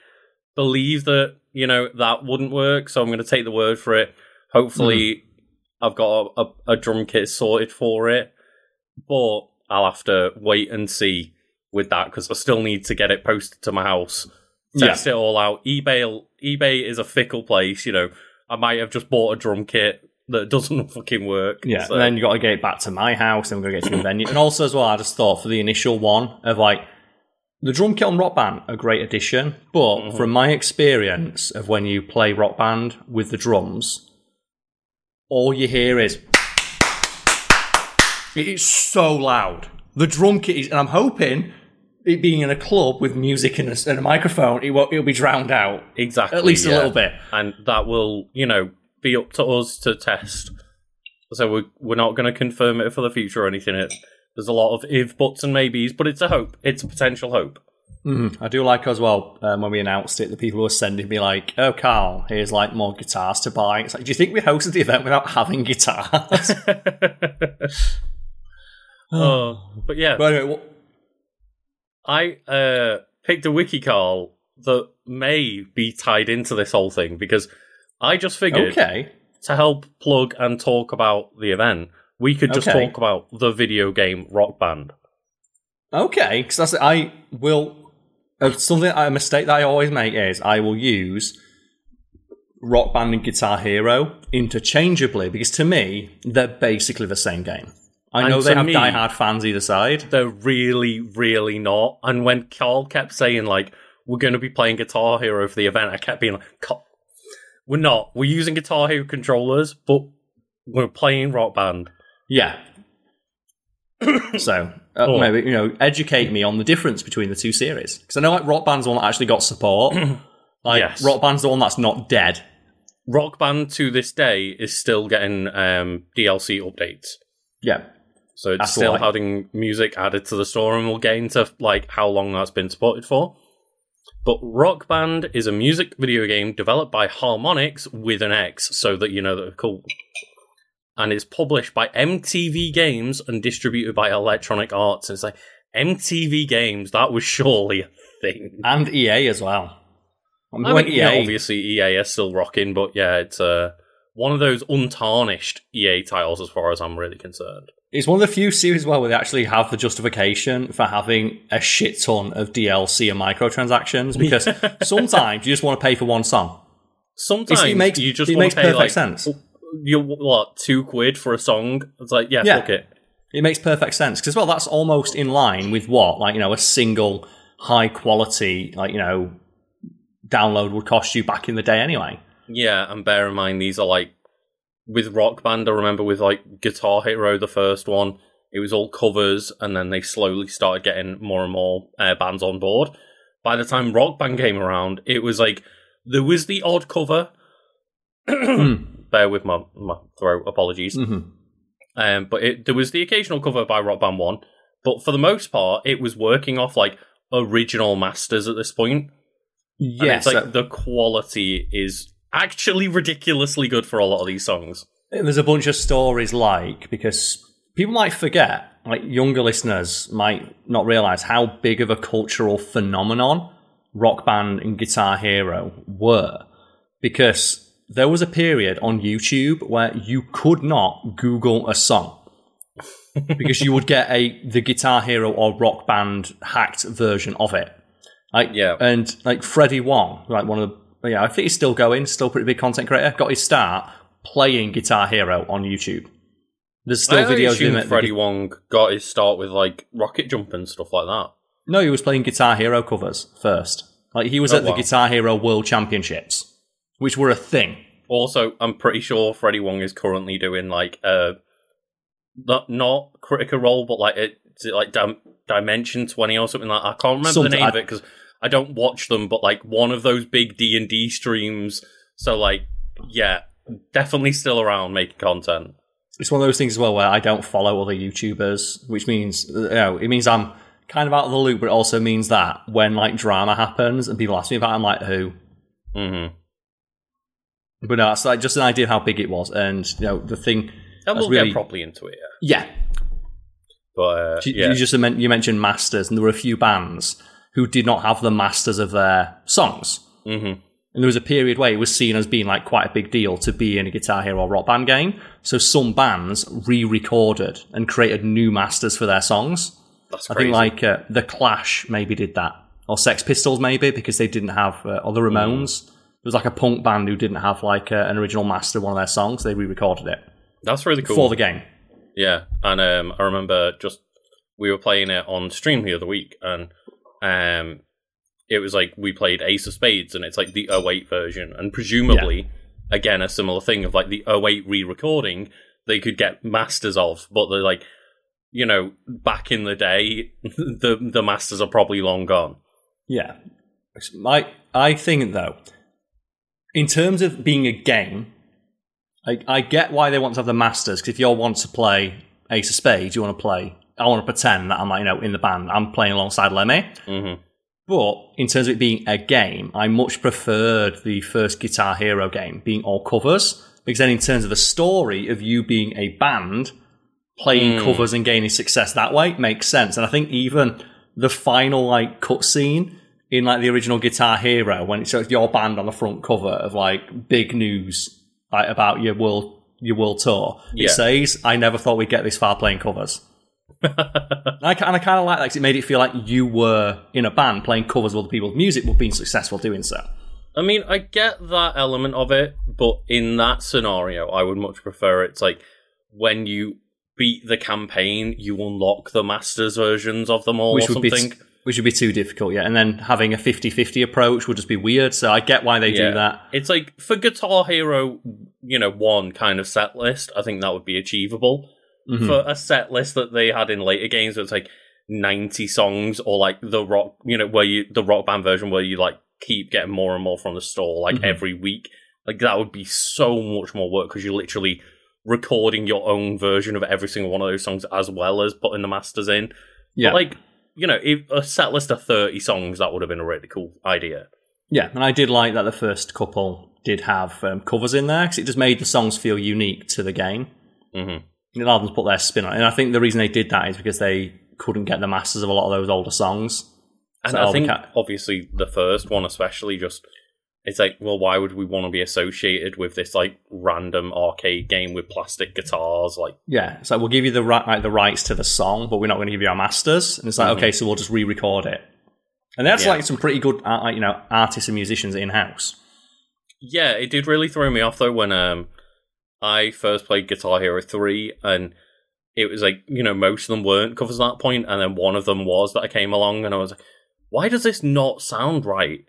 believe that you know that wouldn't work. So I'm going to take the word for it. Hopefully, I've got a, a, a drum kit sorted for it, but I'll have to wait and see with that because I still need to get it posted to my house test it all out. eBay eBay is a fickle place, you know. I might have just bought a drum kit that doesn't fucking work. Yeah, so- and then you got to get it back to my house, and we're going to get to the venue. And also, as well, I just thought for the initial one of like the drum kit on Rock Band, a great addition. But Mhm. from my experience of when you play Rock Band with the drums, all you hear is it is so loud. The drum kit is, and I'm hoping it being in a club with music and a, and a microphone, it won't, it'll be drowned out exactly at least a little bit. and that will you know be up to us to test. So we're we're not going to confirm it for the future or anything. It, there's a lot of if, buts, and maybes, but it's a hope. It's a potential hope. Mhm. I do like as well um, when we announced it, the people were sending me like, "Oh, Karl, here's like more guitars to buy." It's like, do you think we hosted the event without having guitars? oh, but yeah, but anyway, what, I uh, picked a wiki Karl that may be tied into this whole thing because I just figured okay, to help plug and talk about the event, we could just Okay. talk about the video game Rock Band. okay, because that's I will uh, something a mistake that I always make is I will use Rock Band and Guitar Hero interchangeably because to me they're basically the same game. I And know they have me- diehard fans either side. They're really, really not. And when Karl kept saying like we're going to be playing Guitar Hero for the event, I kept being like, "Karl, "We're not. We're using Guitar Hero controllers, but we're playing Rock Band." Yeah. so uh, Oh. maybe you know, educate me on the difference between the two series because I know like Rock Band's the one that actually got support. like Yes. Rock Band's the one that's not dead. Rock Band to this day is still getting um, DLC updates. Yeah. So it's That's still having music added to the store, and we'll get into like how long that's been supported for. But Rock Band is a music video game developed by Harmonix with an X, so that you know that they're cool. And it's published by MTV Games and distributed by Electronic Arts. And it's like MTV Games, that was surely a thing. And EA as well. I'm I mean, EA. yeah, obviously EA is still rocking, but yeah, it's uh, one of those untarnished EA titles as far as I'm really concerned. It's one of the few series well where they actually have the justification for having a shit ton of DLC and microtransactions because sometimes you just want to pay for one song. Sometimes it makes- you just it makes pay perfect like sense. you what two quid for a song. It's like yeah, Yeah. fuck it. It makes perfect sense because well, that's almost in line with what like you know a single high quality like you know download would cost you back in the day anyway. Yeah, and bear in mind these are like with Rock Band. I remember with like Guitar Hero, the first one, it was all covers, and then they slowly started getting more and more uh, bands on board. by the time Rock Band came around, it was like there was the odd cover. Bear with my, my throat, apologies. Mhm. Um, but it, there was the occasional cover by Rock Band 1, but for the most part, it was working off like original masters at this point. Yes, it's like uh, the quality is actually ridiculously good for a lot of these songs. there's a bunch of stories like because people might forget, like younger listeners might not realize how big of a cultural phenomenon Rock Band and Guitar Hero were, because there was a period on YouTube where you could not Google a song. because you would get a the Guitar Hero or Rock Band hacked version of it. Like Yeah. and like Freddie Wong, like one of the yeah, I think he's still going, still pretty big content creator. Got his start playing Guitar Hero on YouTube. There's still I videos of him. At the, Freddie Wong got his start with like RocketJump and stuff like that. no, he was playing Guitar Hero covers first. Like he was Oh, at the. Guitar Hero World Championships, which were a thing. Also, I'm pretty sure Freddie Wong is currently doing like uh not not critical role, but like it like Dim- Dimension Twenty or something like. I can't remember Something- the name I- of it because I don't watch them. But like one of those big D and D streams. So like, yeah, definitely still around making content. It's one of those things as well where I don't follow other YouTubers, which means you know it means I'm kind of out of the loop, but it also means that when like drama happens and people ask me about, it, I'm like, who? hmm But no, it's like just an idea of how big it was, and you know the thing. And we'll really- get properly into it. Yeah, Yeah, but uh, you, yeah, you just you mentioned masters, and there were a few bands who did not have the masters of their songs. hmm And there was a period where it was seen as being like quite a big deal to be in a Guitar Hero or Rock Band game. So some bands re-recorded and created new masters for their songs. that's I think like uh, the Clash maybe did that, or Sex Pistols maybe because they didn't have, uh, or the Ramones. There was like a punk band who didn't have like uh, an original master of one of their songs. They re-recorded it that's really cool. for the game. Yeah, and um, I remember just we were playing it on stream the other week, and um, it was like we played Ace of Spades, and it's like the 08 version, and presumably, again, a similar thing of like the 08 re-recording they could get masters of, but they're like, you know, back in the day, the the masters are probably long gone. Yeah. My, I think, though, in terms of being a game, I, I get why they want to have the masters, because if you all want to play Ace of Spades, you want to play, I want to pretend that I'm, like, you know, in the band, I'm playing alongside Lemmy. hmm But in terms of it being a game, I much preferred the first Guitar Hero game being all covers, because then in terms of the story of you being a band, playing Hmm. covers and gaining success that way makes sense. And I think even the final like cutscene in like the original Guitar Hero when it's shows your band on the front cover of like big news like about your world your world tour, Yeah. it says, "I never thought we'd get this far playing covers." And I, and I kind of like that 'cause it made it feel like you were in a band playing covers of other people's music, but being successful doing so. I mean, I get that element of it, but in that scenario, I would much prefer it's like when you beat the campaign, you unlock the masters versions of them all Which or would be something. which would be too difficult, yeah. And then having a 50-50 approach would just be weird. So I get why they Yeah. do that. It's like for Guitar Hero, you know, one kind of set list, I think that would be achievable. Mhm. For a set list that they had in later games, where it's like 90 songs or like the rock, you know, where you, the rock band version where you like keep getting more and more from the store like Mhm. every week. Like that would be so much more work because you're literally recording your own version of every single one of those songs as well as putting the masters in. Yeah, But like, you know, if a set list of 30 songs, that would have been a really cool idea. yeah. And I did like that the first couple did have um, covers in there because it just made the songs feel unique to the game. hmm It allowed them to put their spin on it. And I think the reason they did that is because they couldn't get the masters of a lot of those older songs. And So I think ca- obviously the first one, especially, just it's like, well, why would we want to be associated with this like random arcade game with plastic guitars? Like, Yeah, it's like we'll give you the right, like, the rights to the song, but we're not going to give you our masters. And it's like, Mhm. okay, so we'll just re-record it. And that's Yeah. like some pretty good, uh, you know, artists and musicians in house. yeah, it did really throw me off though when um I first played Guitar Hero three, and it was like you know most of them weren't covers at that point, and then one of them was that I came along, and I was like, why does this not sound right?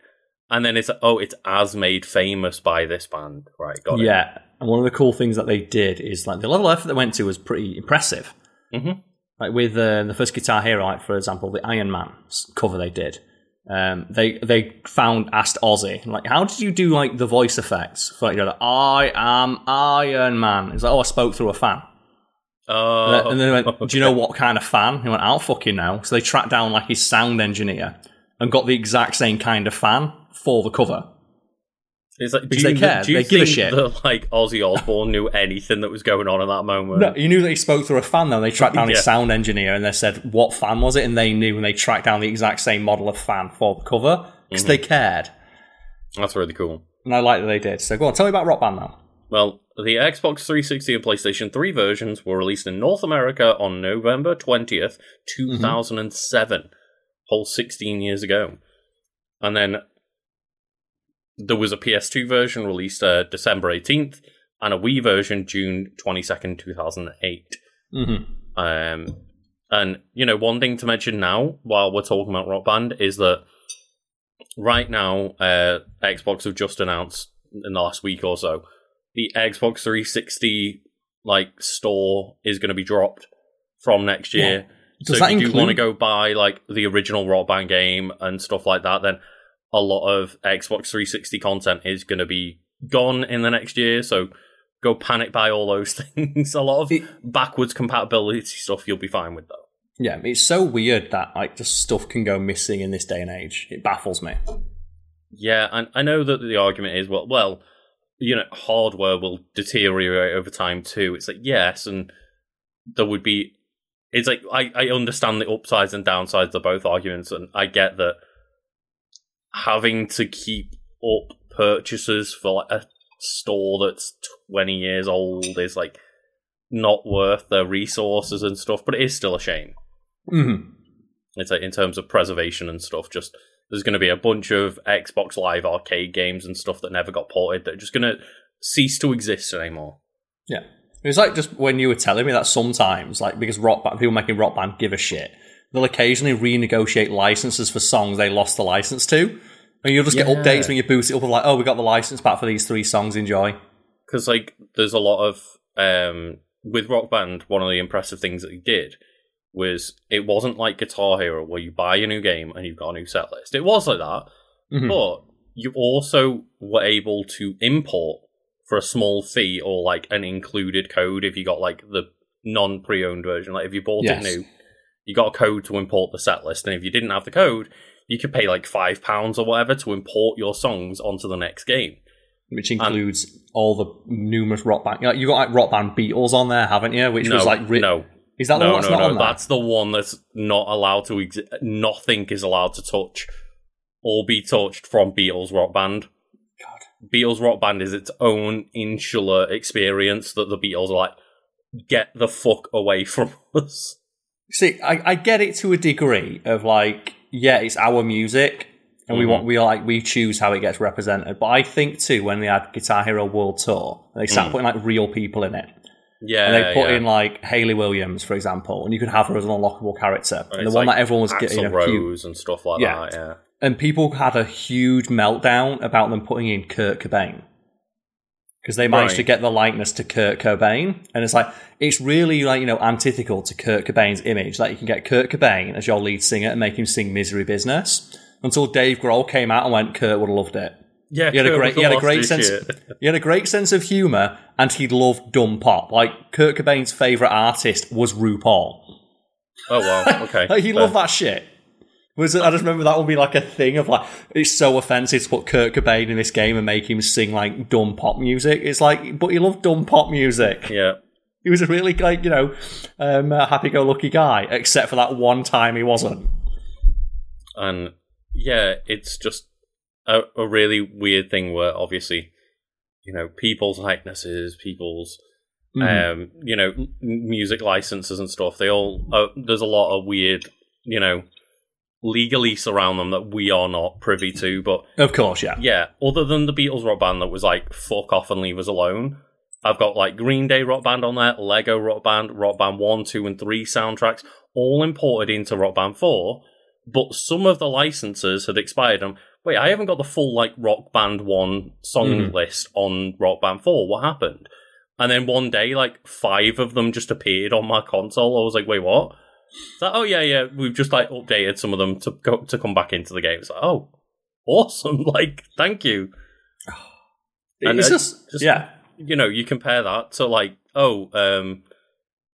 And then it's like, oh, it's as made famous by this band, right? Got it. Yeah, and one of the cool things that they did is like the level of effort they went to was pretty impressive. Mhm. Like with uh, the first Guitar Hero, like for example, the Iron Man cover they did. Um, they they found asked Ozzy like, how did you do like the voice effects? For, like, you know, like, I am Iron Man. He's like, oh, I spoke through a fan. Oh, And then they went, do you know what kind of fan? He went, I don't fucking know. So they tracked down like his sound engineer and got the exact same kind of fan for the cover. It's like, do Because you, they care. Do you They give a shit. that like Ozzy Osbourne knew anything that was going on in that moment? No, you knew that he spoke through a fan though. They tracked down Yeah. his sound engineer and they said, what fan was it? And they knew and they tracked down the exact same model of fan for the cover because they mm-hmm. cared. That's really cool. And I like that they did. So go on, tell me about Rock Band now. Well, the Xbox 360 and PlayStation 3 versions were released in North America on November 20th, 2007, mm-hmm. whole 16 years ago. And then there was a PS2 version released uh, December 18th and a Wii version June 22nd, 2008. Mm-hmm. Um, and you know, one thing to mention now, while we're talking about Rock Band, is that right now, uh, Xbox have just announced in the last week or so the Xbox 360 like store is going to be dropped from next year. Does so that if you do want to go buy like the original Rock Band game and stuff like that, then a lot of Xbox 360 content is going to be gone in the next year. So go panic buy all those things. a lot of It- backwards compatibility stuff you'll be fine with though. Yeah, it's so weird that like just stuff can go missing in this day and age. It baffles me. Yeah, and I know that the argument is well, well, you know, hardware will deteriorate over time too. It's like yes, and there would be. It's like I I understand the upsides and downsides of both arguments, and I get that having to keep up purchases for like a store that's twenty years old is like not worth the resources and stuff. But it is still a shame. Mm-hmm. It's like in terms of preservation and stuff. Just there's going to be a bunch of Xbox Live arcade games and stuff that never got ported that are just going to cease to exist anymore. Yeah. It was like just when you were telling me that sometimes, like because rock band, people making rock band give a shit, they'll occasionally renegotiate licenses for songs they lost the license to, and you'll just get updates when you boot it up of like, oh, we got the license back for these three songs. Enjoy. Because like there's a lot of um with Rock Band. One of the impressive things that he did was it wasn't like Guitar Hero where you buy a new game and you've got a new set list. It was like that, Mhm. but you also were able to import for a small fee or like an included code if you got like the non pre-owned version. Like if you bought Yes. it new, you got a code to import the set list, and if you didn't have the code, you could pay like five pounds or whatever to import your songs onto the next game. Which includes all the numerous rock band. You got like rock band Beatles on there, haven't you? Which no, was like ri- no, Is that the no, one that's no, not no. on there? That's the one that's not allowed to exist. Nothing is allowed to touch or be touched from Beatles Rock Band. God. Beatles Rock Band is its own insular experience that the Beatles are like, get the fuck away from us. See, I, I get it to a degree of like, yeah, it's our music, and we Mhm. want we like we choose how it gets represented. But I think too, when they had Guitar Hero World Tour, they started Mm. putting like real people in it, Yeah, and they put yeah. in like Hayley Williams, for example, and you could have her as an unlockable character, and the one like that everyone was Axl getting you know. Rose and stuff like Yeah. that. Yeah, and people had a huge meltdown about them putting in Kurt Cobain because they managed Right. to get the likeness to Kurt Cobain, and it's like it's really like you know antithetical to Kurt Cobain's image. Like you can get Kurt Cobain as your lead singer and make him sing "Misery Business." Until Dave Grohl came out and went, Kurt would have loved it. yeah. He had a great, he had a great sense. shit. He had a great sense of humor, and he loved dumb pop. Like Kurt Cobain's favorite artist was RuPaul. Oh wow, okay. Like he Fair. loved that shit. Was it, I just remember that would be like a thing of like it's so offensive to put Kurt Cobain in this game and make him sing like dumb pop music. It's like, but he loved dumb pop music. Yeah, He was a really like you know um, happy-go-lucky guy, except for that one time he wasn't. and yeah, it's just a, a really weird thing where obviously, you know, people's likenesses, people's Mhm. um, you know, m- music licenses and stuff. They all uh, there's a lot of weird, you know, legalese around them that we are not privy to. But of course, yeah. yeah, other than the Beatles rock band that was like fuck off and leave us alone. I've got like Green Day rock band on there, Lego rock band, rock band one, two, and three soundtracks, all imported into rock band four. But some of the licenses had expired. And wait, I haven't got the full like rock band one song Mhm. list on rock band four. What happened? And then one day, like five of them just appeared on my console. I was like, wait, what? It's like, oh yeah, yeah, we've just like updated some of them to go to come back into the game. It's like, oh, awesome! Like, thank you. And, it's uh, just, just- yeah. You know, you compare that to like, oh, um,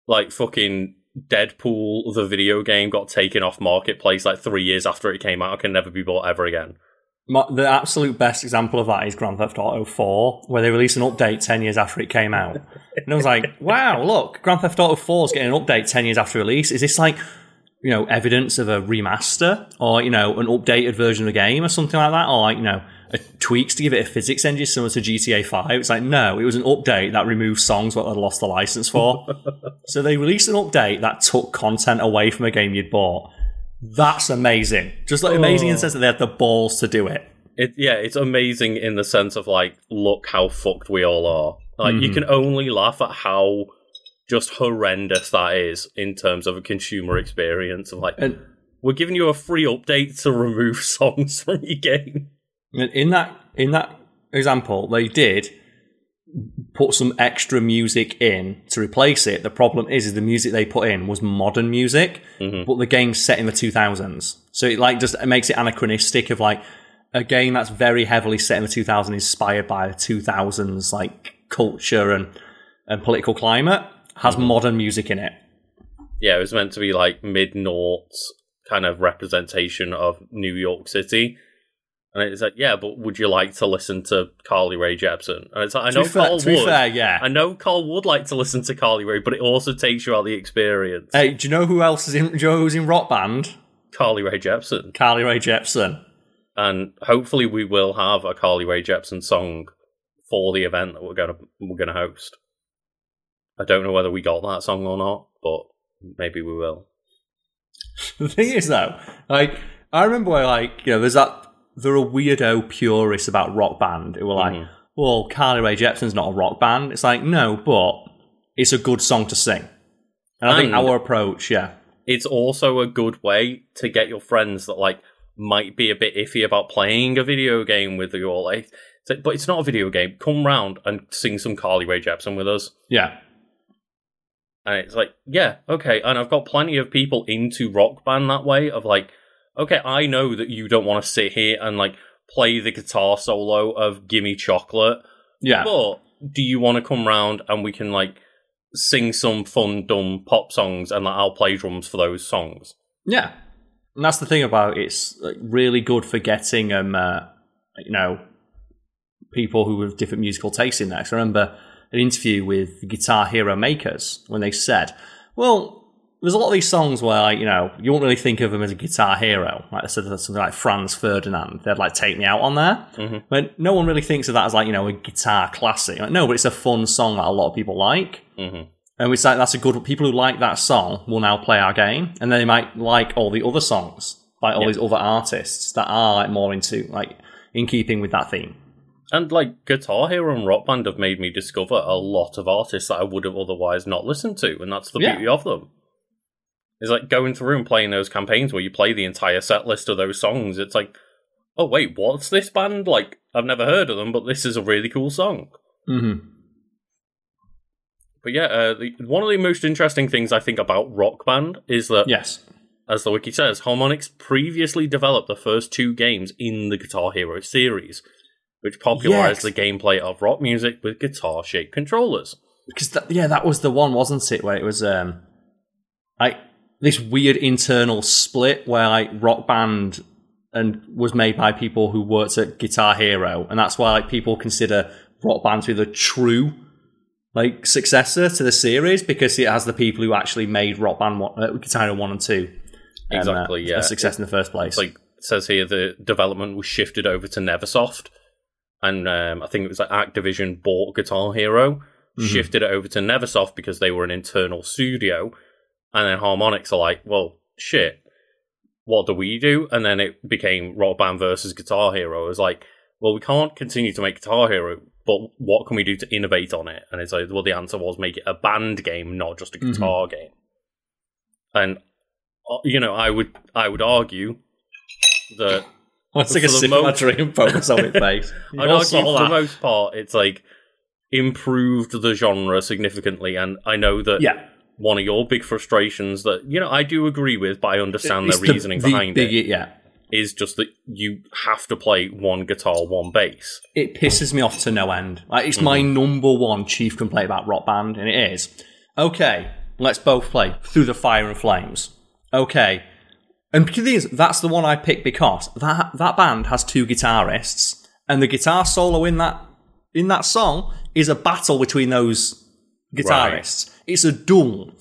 like fucking Deadpool, the video game, got taken off marketplace like three years after it came out. It can never be bought ever again. The absolute best example of that is Grand Theft Auto 4, where they released an update 10 years after it came out. And I was like, wow, look, Grand Theft Auto 4 is getting an update 10 years after release. Is this like, you know, evidence of a remaster or, you know, an updated version of the game or something like that? Or like, you know, a tweaks to give it a physics engine similar to GTA 5? It's like, no, it was an update that removed songs what they'd lost the license for. so they released an update that took content away from a game you'd bought. That's amazing. Just like amazing in the sense that they had the balls to do it. It yeah, it's amazing in the sense of like, look how fucked we all are. Like you Mhm. can only laugh at how just horrendous that is in terms of a consumer experience. Of like, And we're giving you a free update to remove songs from your game. In that in that example, they did put some extra music in to replace it. The problem is, is the music they put in was modern music, Mhm. but the game's set in the 2000s, so it like just it makes it anachronistic of like a game that's very heavily set in the 2000s, inspired by the 2000s like culture and and political climate, has modern music in it. Yeah, it was meant to be like mid noughts kind of representation of New York City. And it's like, yeah, but would you like to listen to Carly Rae Jepsen? And it's like, I know fair, Karl would. fair, yeah. I know Karl would like to listen to Carly Rae, but it also takes you out of the experience. Hey, do you know who else is in? Do you know who's in Rock Band? Carly Rae Jepsen. Carly Rae Jepsen. and hopefully we will have a Carly Rae Jepsen song for the event that we're gonna we're gonna host. I don't know whether we got that song or not, but maybe we will. The thing is, though, like I remember where, like, you know, there's that there are weirdo purists about rock band who were like, Mhm. "Well, Carly Rae Jepsen's not a rock band." It's like, no, but it's a good song to sing. And I think our approach, yeah, It's also a good way to get your friends that like might be a bit iffy about playing a video game with you all. Like, but it's not a video game. Come round and sing some Carly Rae Jepsen with us. yeah, And it's like, yeah, okay. And I've got plenty of people into rock band that way of like, okay, I know that you don't want to sit here and like play the guitar solo of Gimme Chocolate, yeah, but do you want to come round and we can like sing some fun, dumb pop songs and like, I'll play drums for those songs? yeah. And that's the thing about it. it's like, really good for getting um, uh, you know, people who have different musical tastes in there. I remember an interview with Guitar Hero makers when they said, well, there's a lot of these songs where, like, you know, you won't really think of them as a guitar hero. Like I said, something like Franz Ferdinand. They'd like take me out on there. Mhm. But no one really thinks of that as like, you know, a guitar classic. Like, no, but it's a fun song that a lot of people like. hmm And it's like, that's a good, people who like that song will now play our game. And then they might like all the other songs by all Yeah. these other artists that are like more into, like, in keeping with that theme. And like Guitar Hero and Rock Band have made me discover a lot of artists that I would have otherwise not listened to, and that's the Yeah. beauty of them. It's like going through and playing those campaigns where you play the entire set list of those songs. It's like, oh wait, what's this band? Like I've never heard of them, but this is a really cool song. Mm-hmm. But yeah, uh, the, one of the most interesting things I think about Rock Band is that, Yes. as the wiki says, Harmonix previously developed the first two games in the Guitar Hero series, which popularized Yes. the gameplay of rock music with guitar-shaped controllers. because that, yeah, that was the one, wasn't it? Where it was um, like this weird internal split where like Rock Band and was made by people who worked at Guitar Hero, and that's why like people consider Rock Band to be the true like successor to the series because it has the people who actually made Rock Band one, uh, Guitar Hero one and two. Exactly, uh, yeah. a success in the first place. Like it says here the development was shifted over to Neversoft, and um, I think it was like Activision bought Guitar Hero, Mhm. shifted it over to Neversoft because they were an internal studio, and then Harmonix are like, well, shit, what do we do? And then it became Rock Band versus Guitar Hero. It was like, well, we can't continue to make Guitar Hero, but what can we do to innovate on it? And it's like, well, the answer was make it a band game, not just a Mhm. guitar game. And uh, you know, I would I would argue that Let's take a for the of my drink focus on it, face. I'd argue for the most part, it's like improved the genre significantly. And I know that Yeah. One of your big frustrations that you know I do agree with, but I understand It's the the- reasoning the behind big- it. Yeah, Is just that you have to play one guitar, one bass. it pisses me off to no end. Like it's my mm-hmm. number one chief complaint about Rock Band, and it is okay. Let's both play through the fire and flames. Okay, and the thing is, that's the one I picked because that that band has two guitarists, and the guitar solo in that in that song is a battle between those guitarists. It's a duel,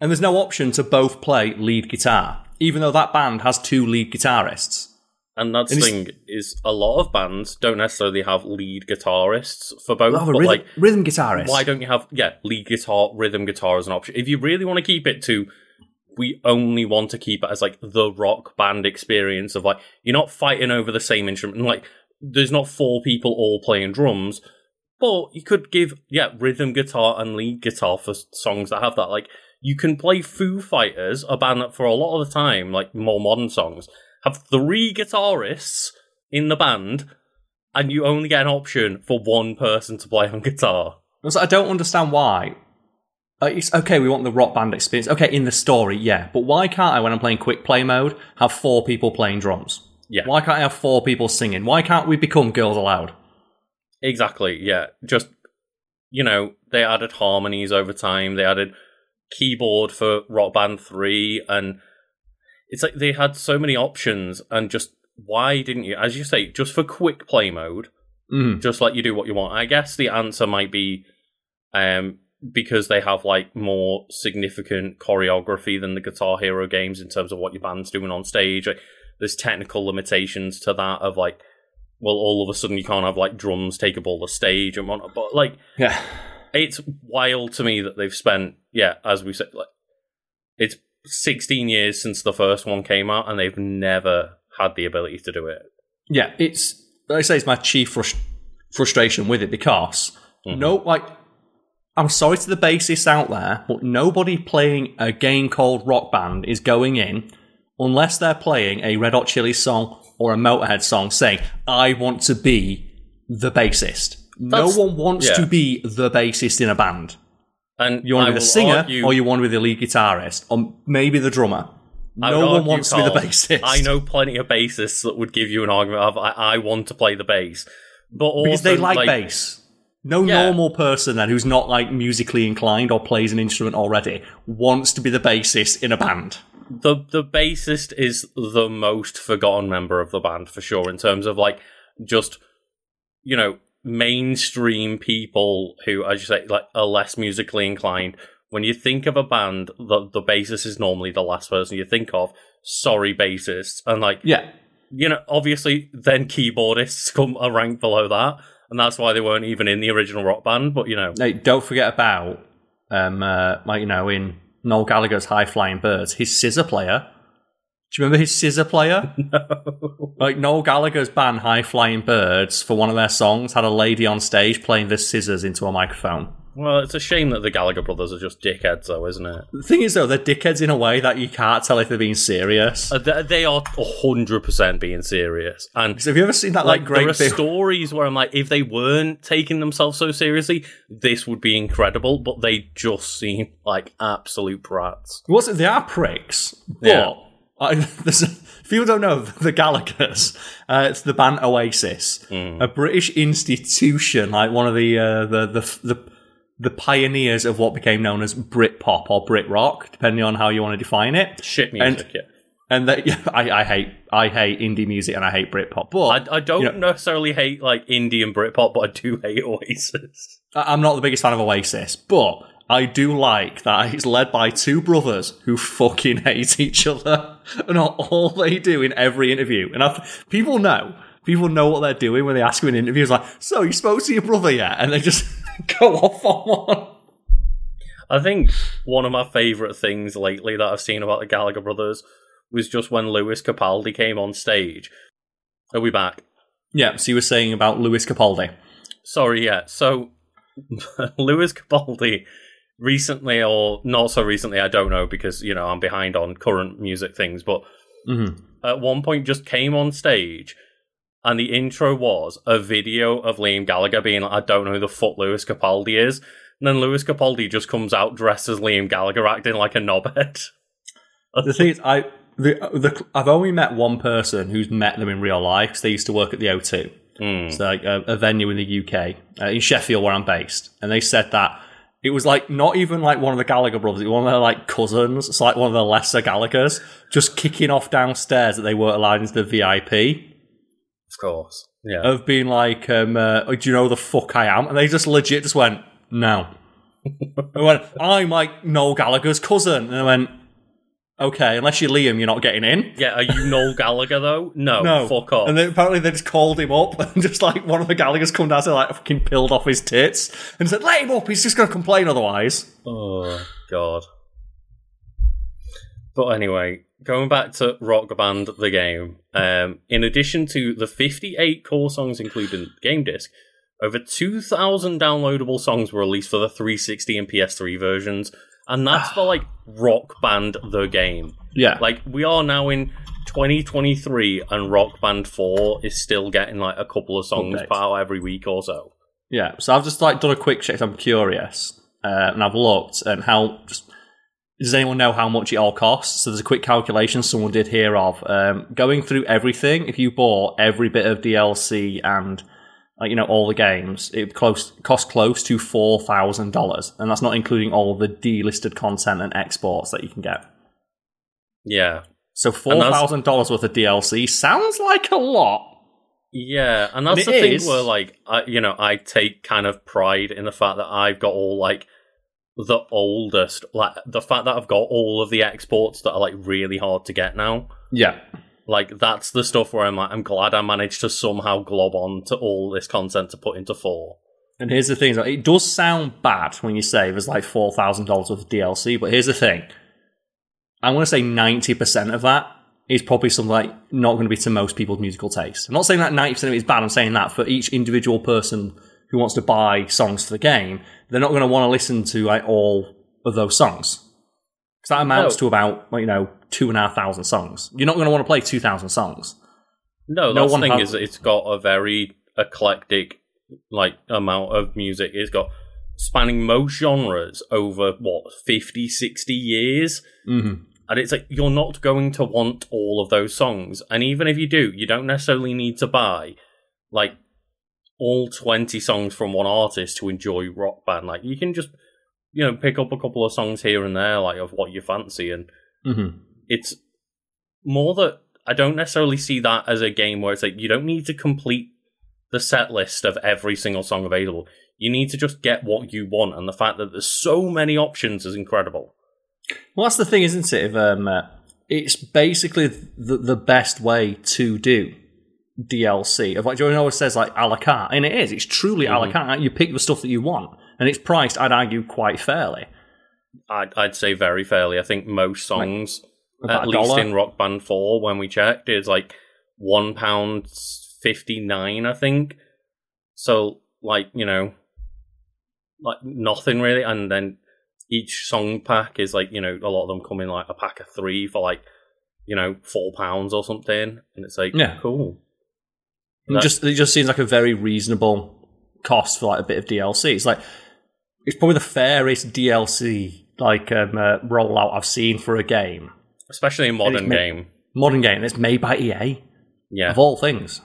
and there's no option to both play lead guitar, even though that band has two lead guitarists. And that's the thing is, a lot of bands don't necessarily have lead guitarists for both. But rhythm, like, rhythm guitarist. why don't you have yeah lead guitar, rhythm guitar as an option? If you really want to keep it to, we only want to keep it as like the rock band experience of like you're not fighting over the same instrument. and, Like there's not four people all playing drums, but you could give yeah rhythm guitar and lead guitar for songs that have that. Like you can play Foo Fighters, a band that for a lot of the time, like more modern songs, have three guitarists in the band, and you only get an option for one person to play on guitar. I don't understand why. Uh, it's okay, we want the rock band experience. Okay, in the story, yeah. But why can't I, when I'm playing quick play mode, have four people playing drums? Yeah. Why can't I have four people singing? Why can't we become Girls Aloud? Exactly, yeah. Just, you know, they added harmonies over time, they added keyboard for Rock Band 3, and it's like they had so many options, and just why didn't you, as you say, just for quick play mode, Mm. just let you do what you want? I guess the answer might be um, because they have like more significant choreography than the Guitar Hero games in terms of what your band's doing on stage. Like, there's technical limitations to that of like, well, all of a sudden you can't have like drums take up all the stage and whatnot. But like, Yeah. it's wild to me that they've spent, yeah, as we said, like, it's 16 years since the first one came out, and they've never had the ability to do it. Yeah, it's, like I say, it's my chief frus- frustration with it because, Mhm. no, like, I'm sorry to the bassists out there, but nobody playing a game called Rock Band is going in unless they're playing a Red Hot Chili song or a Motorhead song saying, I want to be the bassist. That's- no one wants yeah. to be the bassist in a band. And You want to be the singer argue- or you want to be the lead guitarist or maybe the drummer. I No one wants to be the bassist. I know plenty of bassists that would give you an argument of I, I want to play the bass, but also because they like, bass. No Yeah. normal person then who's not like musically inclined or plays an instrument already wants to be the bassist in a band. The the bassist is the most forgotten member of the band for sure in terms of like just you know mainstream people who as you say like are less musically inclined. When you think of a band the the bassist is normally the last person you think of sorry bassists. And like Yeah. you know obviously then keyboardists come a rank below that and that's why they weren't even in the original rock band but you know. Don't forget about um uh, like you know in Noel Gallagher's High Flying Birds, his scissor player. Do you remember his scissor player? no. Like Noel Gallagher's band High Flying Birds for one of their songs had a lady on stage playing the scissors into a microphone. Well it's a shame that the Gallagher brothers are just dickheads though isn't it The thing is though, they're dickheads in a way that you can't tell if they're being serious. Uh, they, they are hundred percent being serious, and So have you ever seen that like, like great there are big stories where I'm like, if they weren't taking themselves so seriously, this would be incredible. But they just seem like absolute brats. What's it? They are pricks. But Yeah. I, if you don't know the Gallagher's, uh, it's the band Oasis, Hmm. a British institution, like one of the uh, the, the the the pioneers of what became known as Britpop or Brit rock, depending on how you want to define it. Shit music. yeah. And that, yeah, I, I hate I hate indie music and I hate Britpop, but I, I don't you know- necessarily hate like indie and Britpop, but I do hate Oasis. I- I'm not the biggest fan of Oasis, but I do like that it's led by two brothers who fucking hate each other, and all- all they do in every interview. And I, people know, people know what they're doing when they ask you in interviews, like, "So you spoke to your brother yet?" And they just go off on one. I think one of my favorite things lately that I've seen about the Gallagher brothers was just when Lewis Capaldi came on stage. Are we back? Yeah. So you were saying about Lewis Capaldi. Sorry, yeah. So Lewis Capaldi recently or not so recently, I don't know because you know I'm behind on current music things, but Mm-hmm. at one point just came on stage and the intro was a video of Liam Gallagher being like, I don't know who the fuck Lewis Capaldi is. And then Lewis Capaldi just comes out dressed as Liam Gallagher, acting like a knobhead. The thing is, I the, the I've only met one person who's met them in real life because they used to work at the O2. Mm. It's like a, a venue in the UK, uh, in Sheffield, where I'm based, and they said that it was like not even like one of the Gallagher brothers, it was one of their like cousins. It's like one of the lesser Gallaghers just kicking off downstairs that they weren't allowed into the VIP Of course. Yeah. of being like, um, uh, "Do you know who the fuck I am?" And they just legit just went, "No." I went, "I'm like Noel Gallagher's cousin," and I went, "Okay, unless you're Liam, you're not getting in." yeah, are you Noel Gallagher though? No, No, fuck off. And then apparently they just called him up, and just like one of the Gallagher's come down to like fucking pilled off his tits and said, "Let him up. He's just going to complain otherwise." Oh god. But anyway, going back to Rock Band the game, um, in addition to the 58 core songs included in the game disc, over 2,000 downloadable songs were released for the 360 and PS3 versions, and that's for like Rock Band the game. Yeah, Like we are now in 2023, and Rock Band 4 is still getting like a couple of songs Updates. out every week or so. yeah. So I've just like done a quick check. I'm curious, uh, and I've looked and how. Just, does anyone know how much it all costs? So there's a quick calculation someone did here of um, going through everything. If you bought every bit of DLC and like you know all the games, it close cost close to four thousand dollars, and that's not including all the delisted content and exports that you can get. Yeah, So four thousand dollars worth of DLC sounds like a lot. Yeah, and that's And the it thing where, like, I, you know, I take kind of pride in the fact that I've got all like the oldest, like the fact that I've got all of the exports that are like really hard to get now. Yeah, Like, that's the stuff where I'm like, I'm glad I managed to somehow glob on to all this content to put into four. and here's the thing: it does sound bad when you say there's like four thousand dollars worth of DLC, but here's the thing: I'm going to say ninety percent of that is probably something like not going to be to most people's musical taste. I'm not saying that ninety percent of it is bad. I'm saying that for each individual person who wants to buy songs for the game, they're not going to want to listen to like all of those songs. Because that amounts No. to about, you know, two and a half thousand songs. You're not going to want to play 2,000 songs. No, No one the thing has- is, it's got a very eclectic like amount of music. It's got spanning most genres over what 50, 60 years. Mm-hmm. And it's like you're not going to want all of those songs. And even if you do, you don't necessarily need to buy like all 20 songs from one artist to enjoy rock band. Like you can just, you know, pick up a couple of songs here and there, like of what you fancy. And Mm-hmm. it's more that I don't necessarily see that as a game where it's like you don't need to complete the set list of every single song available. You need to just get what you want. And the fact that there's so many options is incredible. Well, that's the thing, isn't it? If, um, uh, it's basically the, the best way to do DLC. Of like Joey always says, like a la carte, and it is. It's truly a la mm-hmm. carte. You pick the stuff that you want, and it's priced. I'd argue quite fairly. I'd, I'd say very fairly. I think most songs, About at least dollar. in Rock Band 4, when we checked, is like one pound fifty nine. I think. So, like you know, like nothing really, and then each song pack is like you know a lot of them come in like a pack of three for like you know four pounds or something, and it's like Yeah. cool. It just it just seems like a very reasonable cost for like a bit of DLC. It's like it's probably the fairest DLC like um, uh, rollout I've seen for a game, Especially a modern game, modern game that's made by EA yeah. of all things.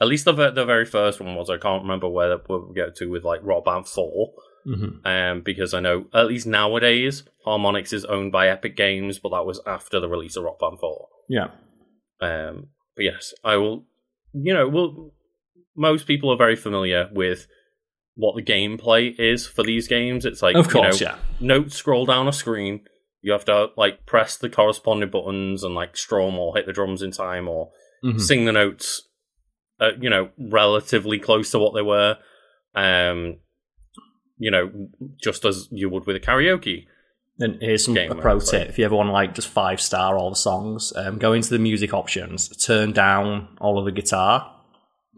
At least the the very first one was. I can't remember where we get to with like Rock Band Four. Mm-hmm. um, because I know at least nowadays Harmonix is owned by Epic Games, but that was after the release of Rock Band Four. Yeah, Um, but yes, I will. You know, well, most people are very familiar with what the gameplay is for these games. It's like of course, you know, yeah. notes scroll down a screen. You have to like press the corresponding buttons and like strum or hit the drums in time or Mhm. sing the notes. Uh, you know, relatively close to what they were. Um, you know, just as you would with a karaoke. And here's some Game a pro tip: if you ever want to like just five star all the songs, um, go into the music options, turn down all of the guitar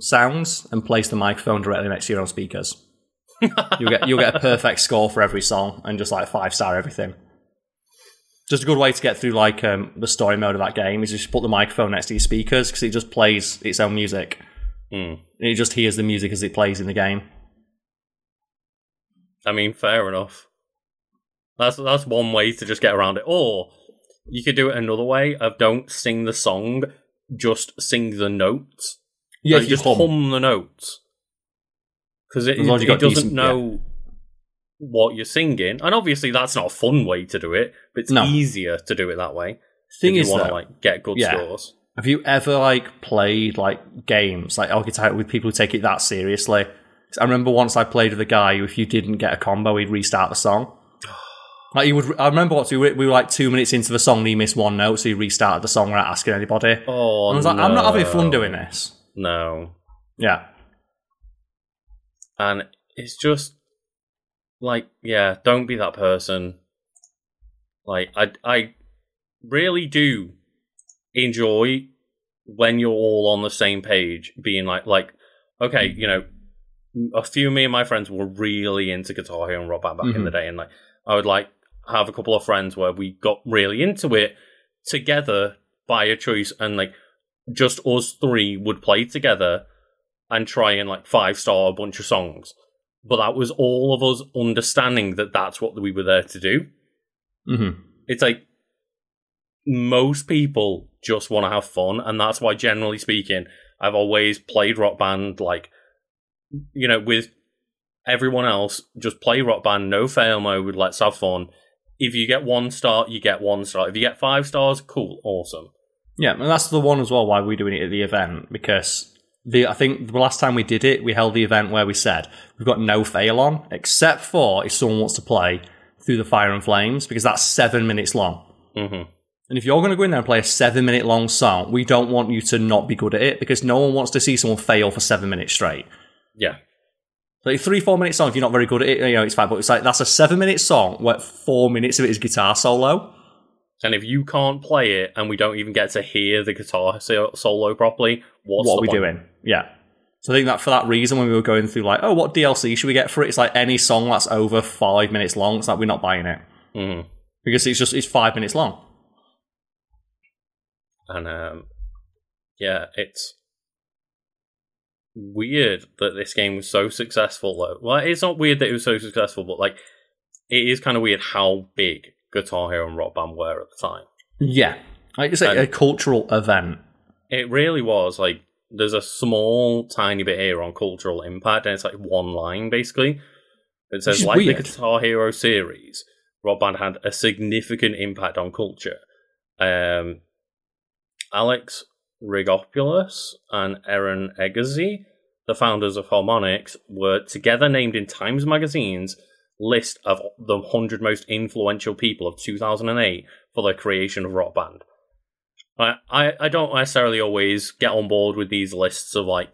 sounds, and place the microphone directly next to your own speakers. you'll get you'll get a perfect score for every song, and just like five star everything. Just a good way to get through like um, the story mode of that game is just put the microphone next to your speakers because it just plays its own music. Hmm. It just hears the music as it plays in the game. I mean, fair enough. That's that's one way to just get around it. Or you could do it another way of don't sing the song, just sing the notes. Yeah, just hum. hum, the notes. Because it, As long as it, it doesn't decent- know what you're singing. And obviously that's not a fun way to do it, but it's No. easier to do it that way. Thing if is, you want to like get good Yeah. scores. have you ever like played like games like out with people who take it that seriously? I remember once I played with a guy who, if you didn't get a combo, he'd restart the song. Like he would. I remember what we were, we were like two minutes into the song and he missed one note, so he restarted the song without asking anybody. Oh, And I was like, I'm not having fun doing this. No. Yeah. And it's just like, yeah, don't be that person. Like, I, I really do enjoy when you're all on the same page, being like, like, okay, you know, a few of me and my friends were really into Guitar Hero and Rock Band back in Mhm. the day, and like, I would like have a couple of friends where we got really into it together by a choice, and like, just us three would play together and try and like five star a bunch of songs. But that was all of us understanding that that's what we were there to do. hmm It's like most people just want to have fun, and that's why, generally speaking, I've always played Rock Band like, you know, with everyone else, just play Rock Band, no fail mode, let's have fun. If you get one star, you get one star. If you get five stars, cool, awesome. Yeah, and that's the one as well why we're doing it at the event because the I think the last time we did it, we held the event where we said we've got no fail on except for if someone wants to play through the fire and flames because that's seven minutes long. hmm And if you're going to go in there and play a seven minute long song, we don't want you to not be good at it because no one wants to see someone fail for seven minutes straight. Yeah. So a three, four minute song, if you're not very good at it, you know, it's fine. But it's like that's a seven minute song where four minutes of it is guitar solo. And if you can't play it and we don't even get to hear the guitar solo properly, what's what are we point? doing? Yeah. So I think that for that reason, when we were going through like, oh, what DLC should we get for it? It's like any song that's over five minutes long. It's like we're not buying it Mhm. because it's just it's five minutes long. And um, yeah, it's weird that this game was so successful. Though, well, it's not weird that it was so successful, but like, it is kind of weird how big Guitar Hero and Rock Band were at the time. Yeah, like it's like And- a cultural event. It really was like there's a small, tiny bit here on cultural impact, and it's like one line basically. It says, like the. Guitar Hero series, Rock Band had a significant impact on culture. Um, Alex Rigopoulos and Eran Egozy, the founders of Harmonix, were together named in Times Magazine's list of the 100 most influential people of 2008 for their creation of Rock Band. I, I, I don't necessarily always get on board with these lists of like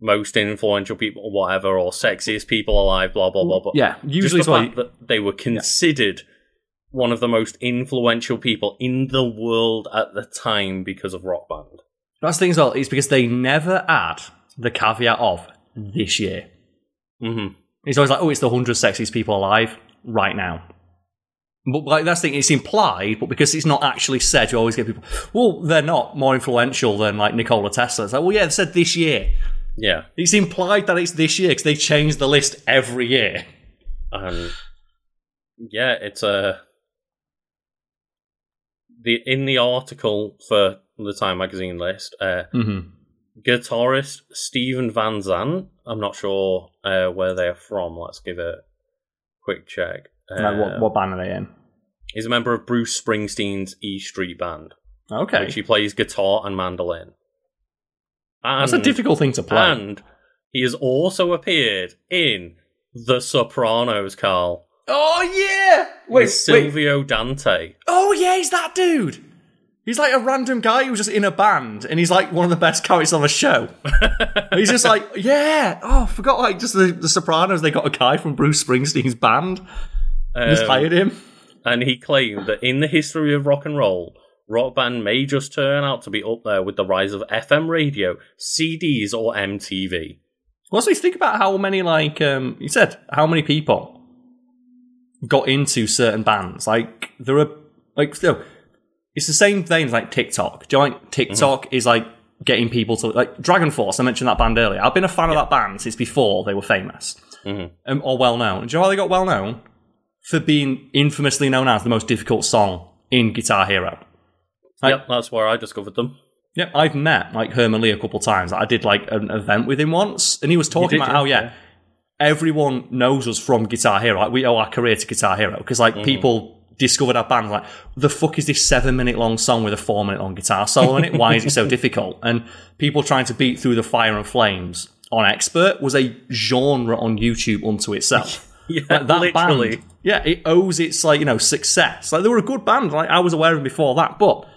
most influential people or whatever or sexiest people alive, blah blah blah. But Yeah, usually just the like fact that they were considered one of the most influential people in the world at the time because of Rock Band. That's the thing as well. Is because they never add the caveat of this year. hmm It's always like, oh, it's the hundred sexiest people alive right now. But like that's the thing, it's implied, but because it's not actually said, you always get people. Well, they're not more influential than like Nikola Tesla. It's like, well, yeah, they said this year. Yeah, It's implied that it's this year because they change the list every year. and yeah, it's a the in the article for the Time magazine list. Uh, Mm-hmm. guitarist Steven Van Zandt. I'm not sure uh, where they're from. Let's give it a quick check. Uh, what, what band are they in? He's a member of Bruce Springsteen's E Street Band, Okay, which he plays guitar and mandolin. And, that's a difficult thing to play. And he has also appeared in The Sopranos, Karl. oh yeah, with Silvio Dante. Oh yeah, he's that dude. He's like a random guy who's just in a band, and he's like one of the best characters on the show. he's just like, yeah. Oh, I forgot like just the, the Sopranos. They got a guy from Bruce Springsteen's band. Just Um, hired him. and he claimed that in the history of rock and roll, Rock Band may just turn out to be up there with the rise of FM radio, CDs, or MTV. Also, you think about how many like um, you said, how many people got into certain bands. Like there are like so, it's the same thing as like TikTok. Do you know, like TikTok is like getting people to like Dragon Force? I mentioned that band earlier. I've been a fan of that band since before they were famous. Mhm. um, or well known. And do you know how they got well known? For being infamously known as the most difficult song in Guitar Hero. Like- yep, that's where I discovered them. Yep, I've met like Herman Li a couple times. I did like an event with him once, and he was talking did, about yeah, how yeah, yeah. everyone knows us from Guitar Hero. Like we owe our career to Guitar Hero because like Mm-hmm. people discovered our band. Like the fuck is this seven minute long song with a four minute long guitar solo in it? Why is it so difficult? And people trying to beat through the fire and flames on Expert was a genre on YouTube unto itself. Yeah, Like, that literally. band, yeah, it owes its like you know success. Like they were a good band. Like I was aware of them before that, but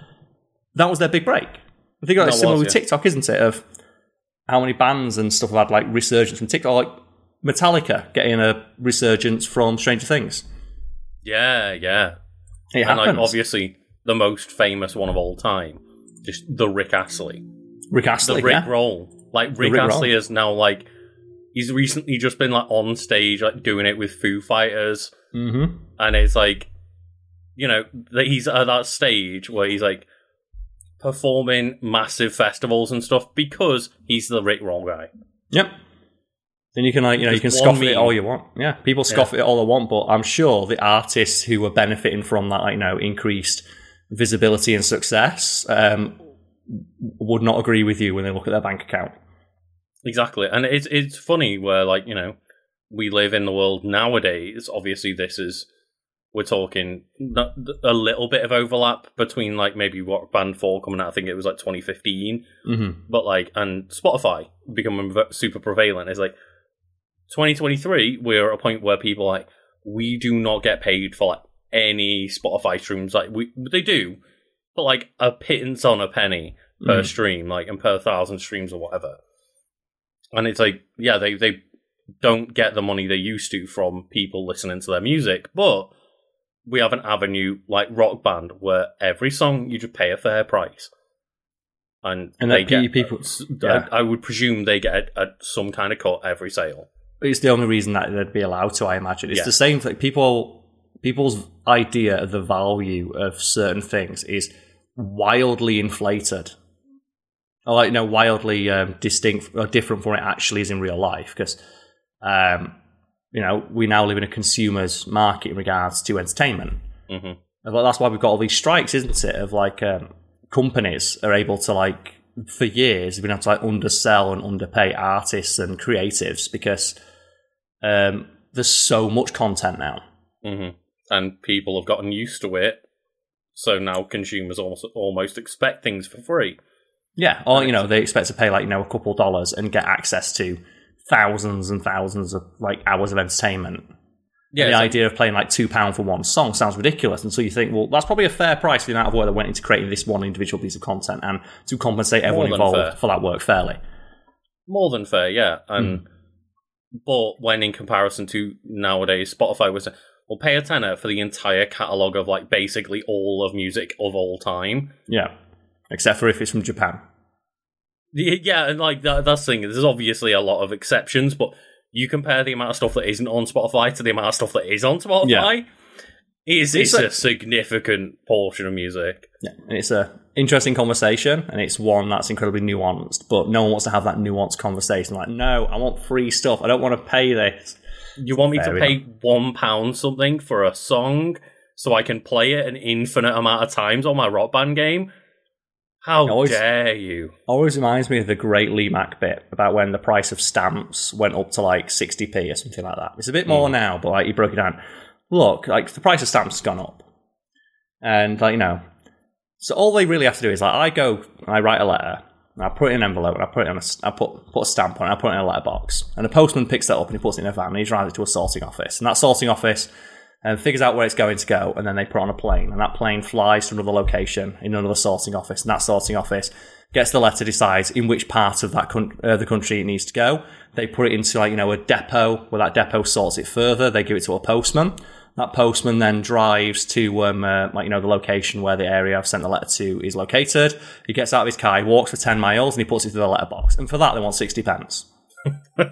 that was their big break. I think it's similar was, with yeah. TikTok, isn't it? Of how many bands and stuff have had like resurgence from TikTok, like Metallica getting a resurgence from Stranger Things. Yeah, yeah. It and like obviously the most famous one of all time, just the Rick Astley. Rick Astley, The Rick yeah. roll. Like Rick, Rick Astley roll. is now like he's recently just been like on stage like doing it with Foo Fighters Mm-hmm. and it's like you know that he's at that stage where he's like performing massive festivals and stuff because he's the Rick Roll guy. Yep. Then you can like you know you can scoff at it all you want. Yeah, people scoff at it all they want, but I'm sure the artists who are benefiting from that, like, you know, increased visibility and success, um, would not agree with you when they look at their bank account. Exactly, and it's it's funny where like you know we live in the world nowadays. Obviously, this is we're talking a little bit of overlap between like maybe what Band Four coming out. I think it was like 2015, Mm-hmm. but like and Spotify becoming super prevalent is like 2023. We're at a point where people are like we do not get paid for like any Spotify streams. Like we they do, but like a pittance on a penny per Mhm. stream, like and per thousand streams or whatever. And it's like, yeah, they they don't get the money they used to from people listening to their music, but we have an avenue like Rock Band where every song you just pay a fair price, and, And they get people- yeah. I, I would presume they get a, some kind of cut every sale. It's the only reason that they'd be allowed to, I imagine. It's Yeah. the same thing. People, people's idea of the value of certain things is wildly inflated, or like you know, wildly um, distinct or different from what it actually is in real life. Because, um, you know, we now live in a consumer's market in regards to entertainment. hmm And like, that's why we've got all these strikes, isn't it? Of like um, companies are able to like for years we've been able to like undersell and underpay artists and creatives because um, there's so much content now. hmm And people have gotten used to it, so now consumers almost almost expect things for free. Yeah, or you know they expect to pay like you know a couple dollars and get access to thousands and thousands of like hours of entertainment. Yeah, the idea of playing like two pound for one song sounds ridiculous, and so you think, well, that's probably a fair price for the amount of work that went into creating this one individual piece of content, and to compensate everyone involved fair. for that work fairly. more than fair, yeah. And Hmm. but when in comparison to nowadays, Spotify was will pay a tenner for the entire catalog of like basically all of music of all time. Yeah, except for if it's from Japan. Yeah, and like that, that's the thing. There's obviously a lot of exceptions, but you compare the amount of stuff that isn't on Spotify to the amount of stuff that is on Spotify. It's, It's it's, a- a significant portion of music. Yeah, and it's a interesting conversation, and it's one that's incredibly nuanced. But no one wants to have that nuanced conversation. Like, no, I want free stuff. I don't want to pay this. You want me Fair to pay one pound something for a song so I can play it an infinite amount of times on my rock band game? How Always- dare you? Always reminds me of the great Lee Mack bit about when the price of stamps went up to like 60p or something like that. It's a bit more hmm. now, but like he broke it down. Look, like the price of stamps has gone up. And like, you know, so all they really have to do is like, I go, and I write a letter, and I put it in an envelope, and I put it on a, I put, put a stamp on it, I put it in a letterbox. And the postman picks that up and he puts it in a van and he drives it to a sorting office. And that sorting office and figures out where it's going to go, and then they put on a plane. And that plane flies to another location in another sorting office. And that sorting office gets the letter, decides in which part of that coun- uh, the country it needs to go. They put it into like you know a depot where that depot sorts it further. They give it to a postman. That postman then drives to um, uh, like you know the location where the area I've sent the letter to is located. He gets out of his car, he walks for ten miles, and he puts it through the letterbox. And for that, they want sixty pence.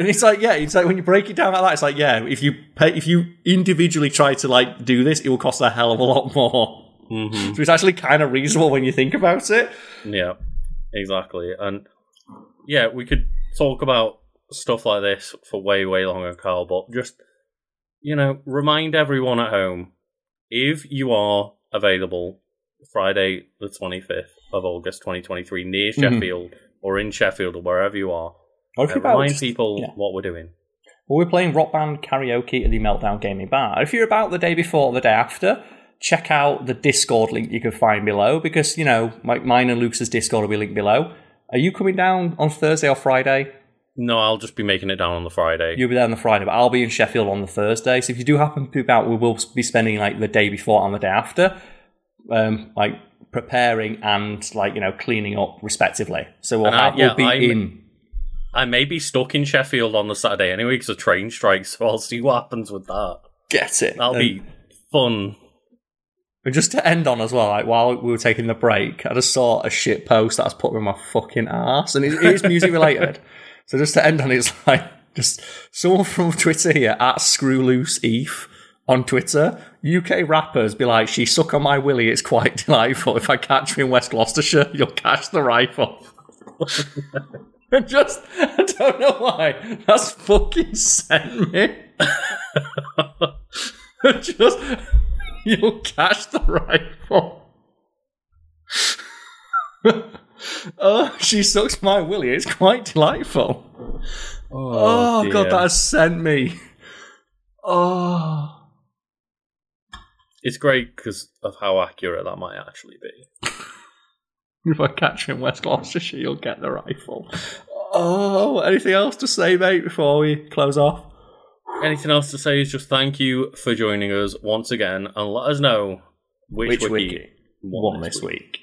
And it's like, yeah, it's like when you break it down like that, it's like, yeah, if you pay, if you individually try to like do this, it will cost a hell of a lot more. hmm So it's actually kind of reasonable when you think about it. Yeah, exactly. And yeah, we could talk about stuff like this for way, way longer, Karl, but just, you know, remind everyone at home if you are available Friday, the 25th of August 2023, near Mhm. Sheffield or in Sheffield or wherever you are, Or if uh, you're about remind people yeah. what we're doing. Well, we're playing Rock Band karaoke at the Meltdown Gaming Bar. If you're about the day before or the day after, check out the Discord link you can find below because, you know, my, mine and Luke's Discord will be linked below. Are you coming down on Thursday or Friday? No, I'll just be making it down on the Friday. You'll be there on the Friday, but I'll be in Sheffield on the Thursday. So if you do happen to be about, we will be spending like the day before and the day after, um, like preparing and like, you know, cleaning up respectively. So we'll, And I- have, we'll be I'm- in. I may be stuck in Sheffield on the Saturday anyway because of train strikes, so I'll see what happens with that. Get it. That'll And- be fun. And just to end on as well, like while we were taking the break, I just saw a shit post that I was putting in my fucking ass, and it, it is music related. so just to end on, it's like just someone from Twitter here at Screw Loose Eve on Twitter. UK rappers be like, "She suck on my willy. It's quite delightful. If I catch you in West Gloucestershire, you'll catch the rifle." Just, I don't know why. That's fucking sent me. just, you'll catch the rifle. oh, she sucks my willy. It's quite delightful. Oh, oh, god, dear. that has sent me. Oh. It's great because of how accurate that might actually be. If I catch you in West Gloucestershire, you'll get the rifle. Oh, anything else to say, mate, before we close off? Anything else to say is just thank you for joining us once again and let us know which, Which wiki, wiki won One this week.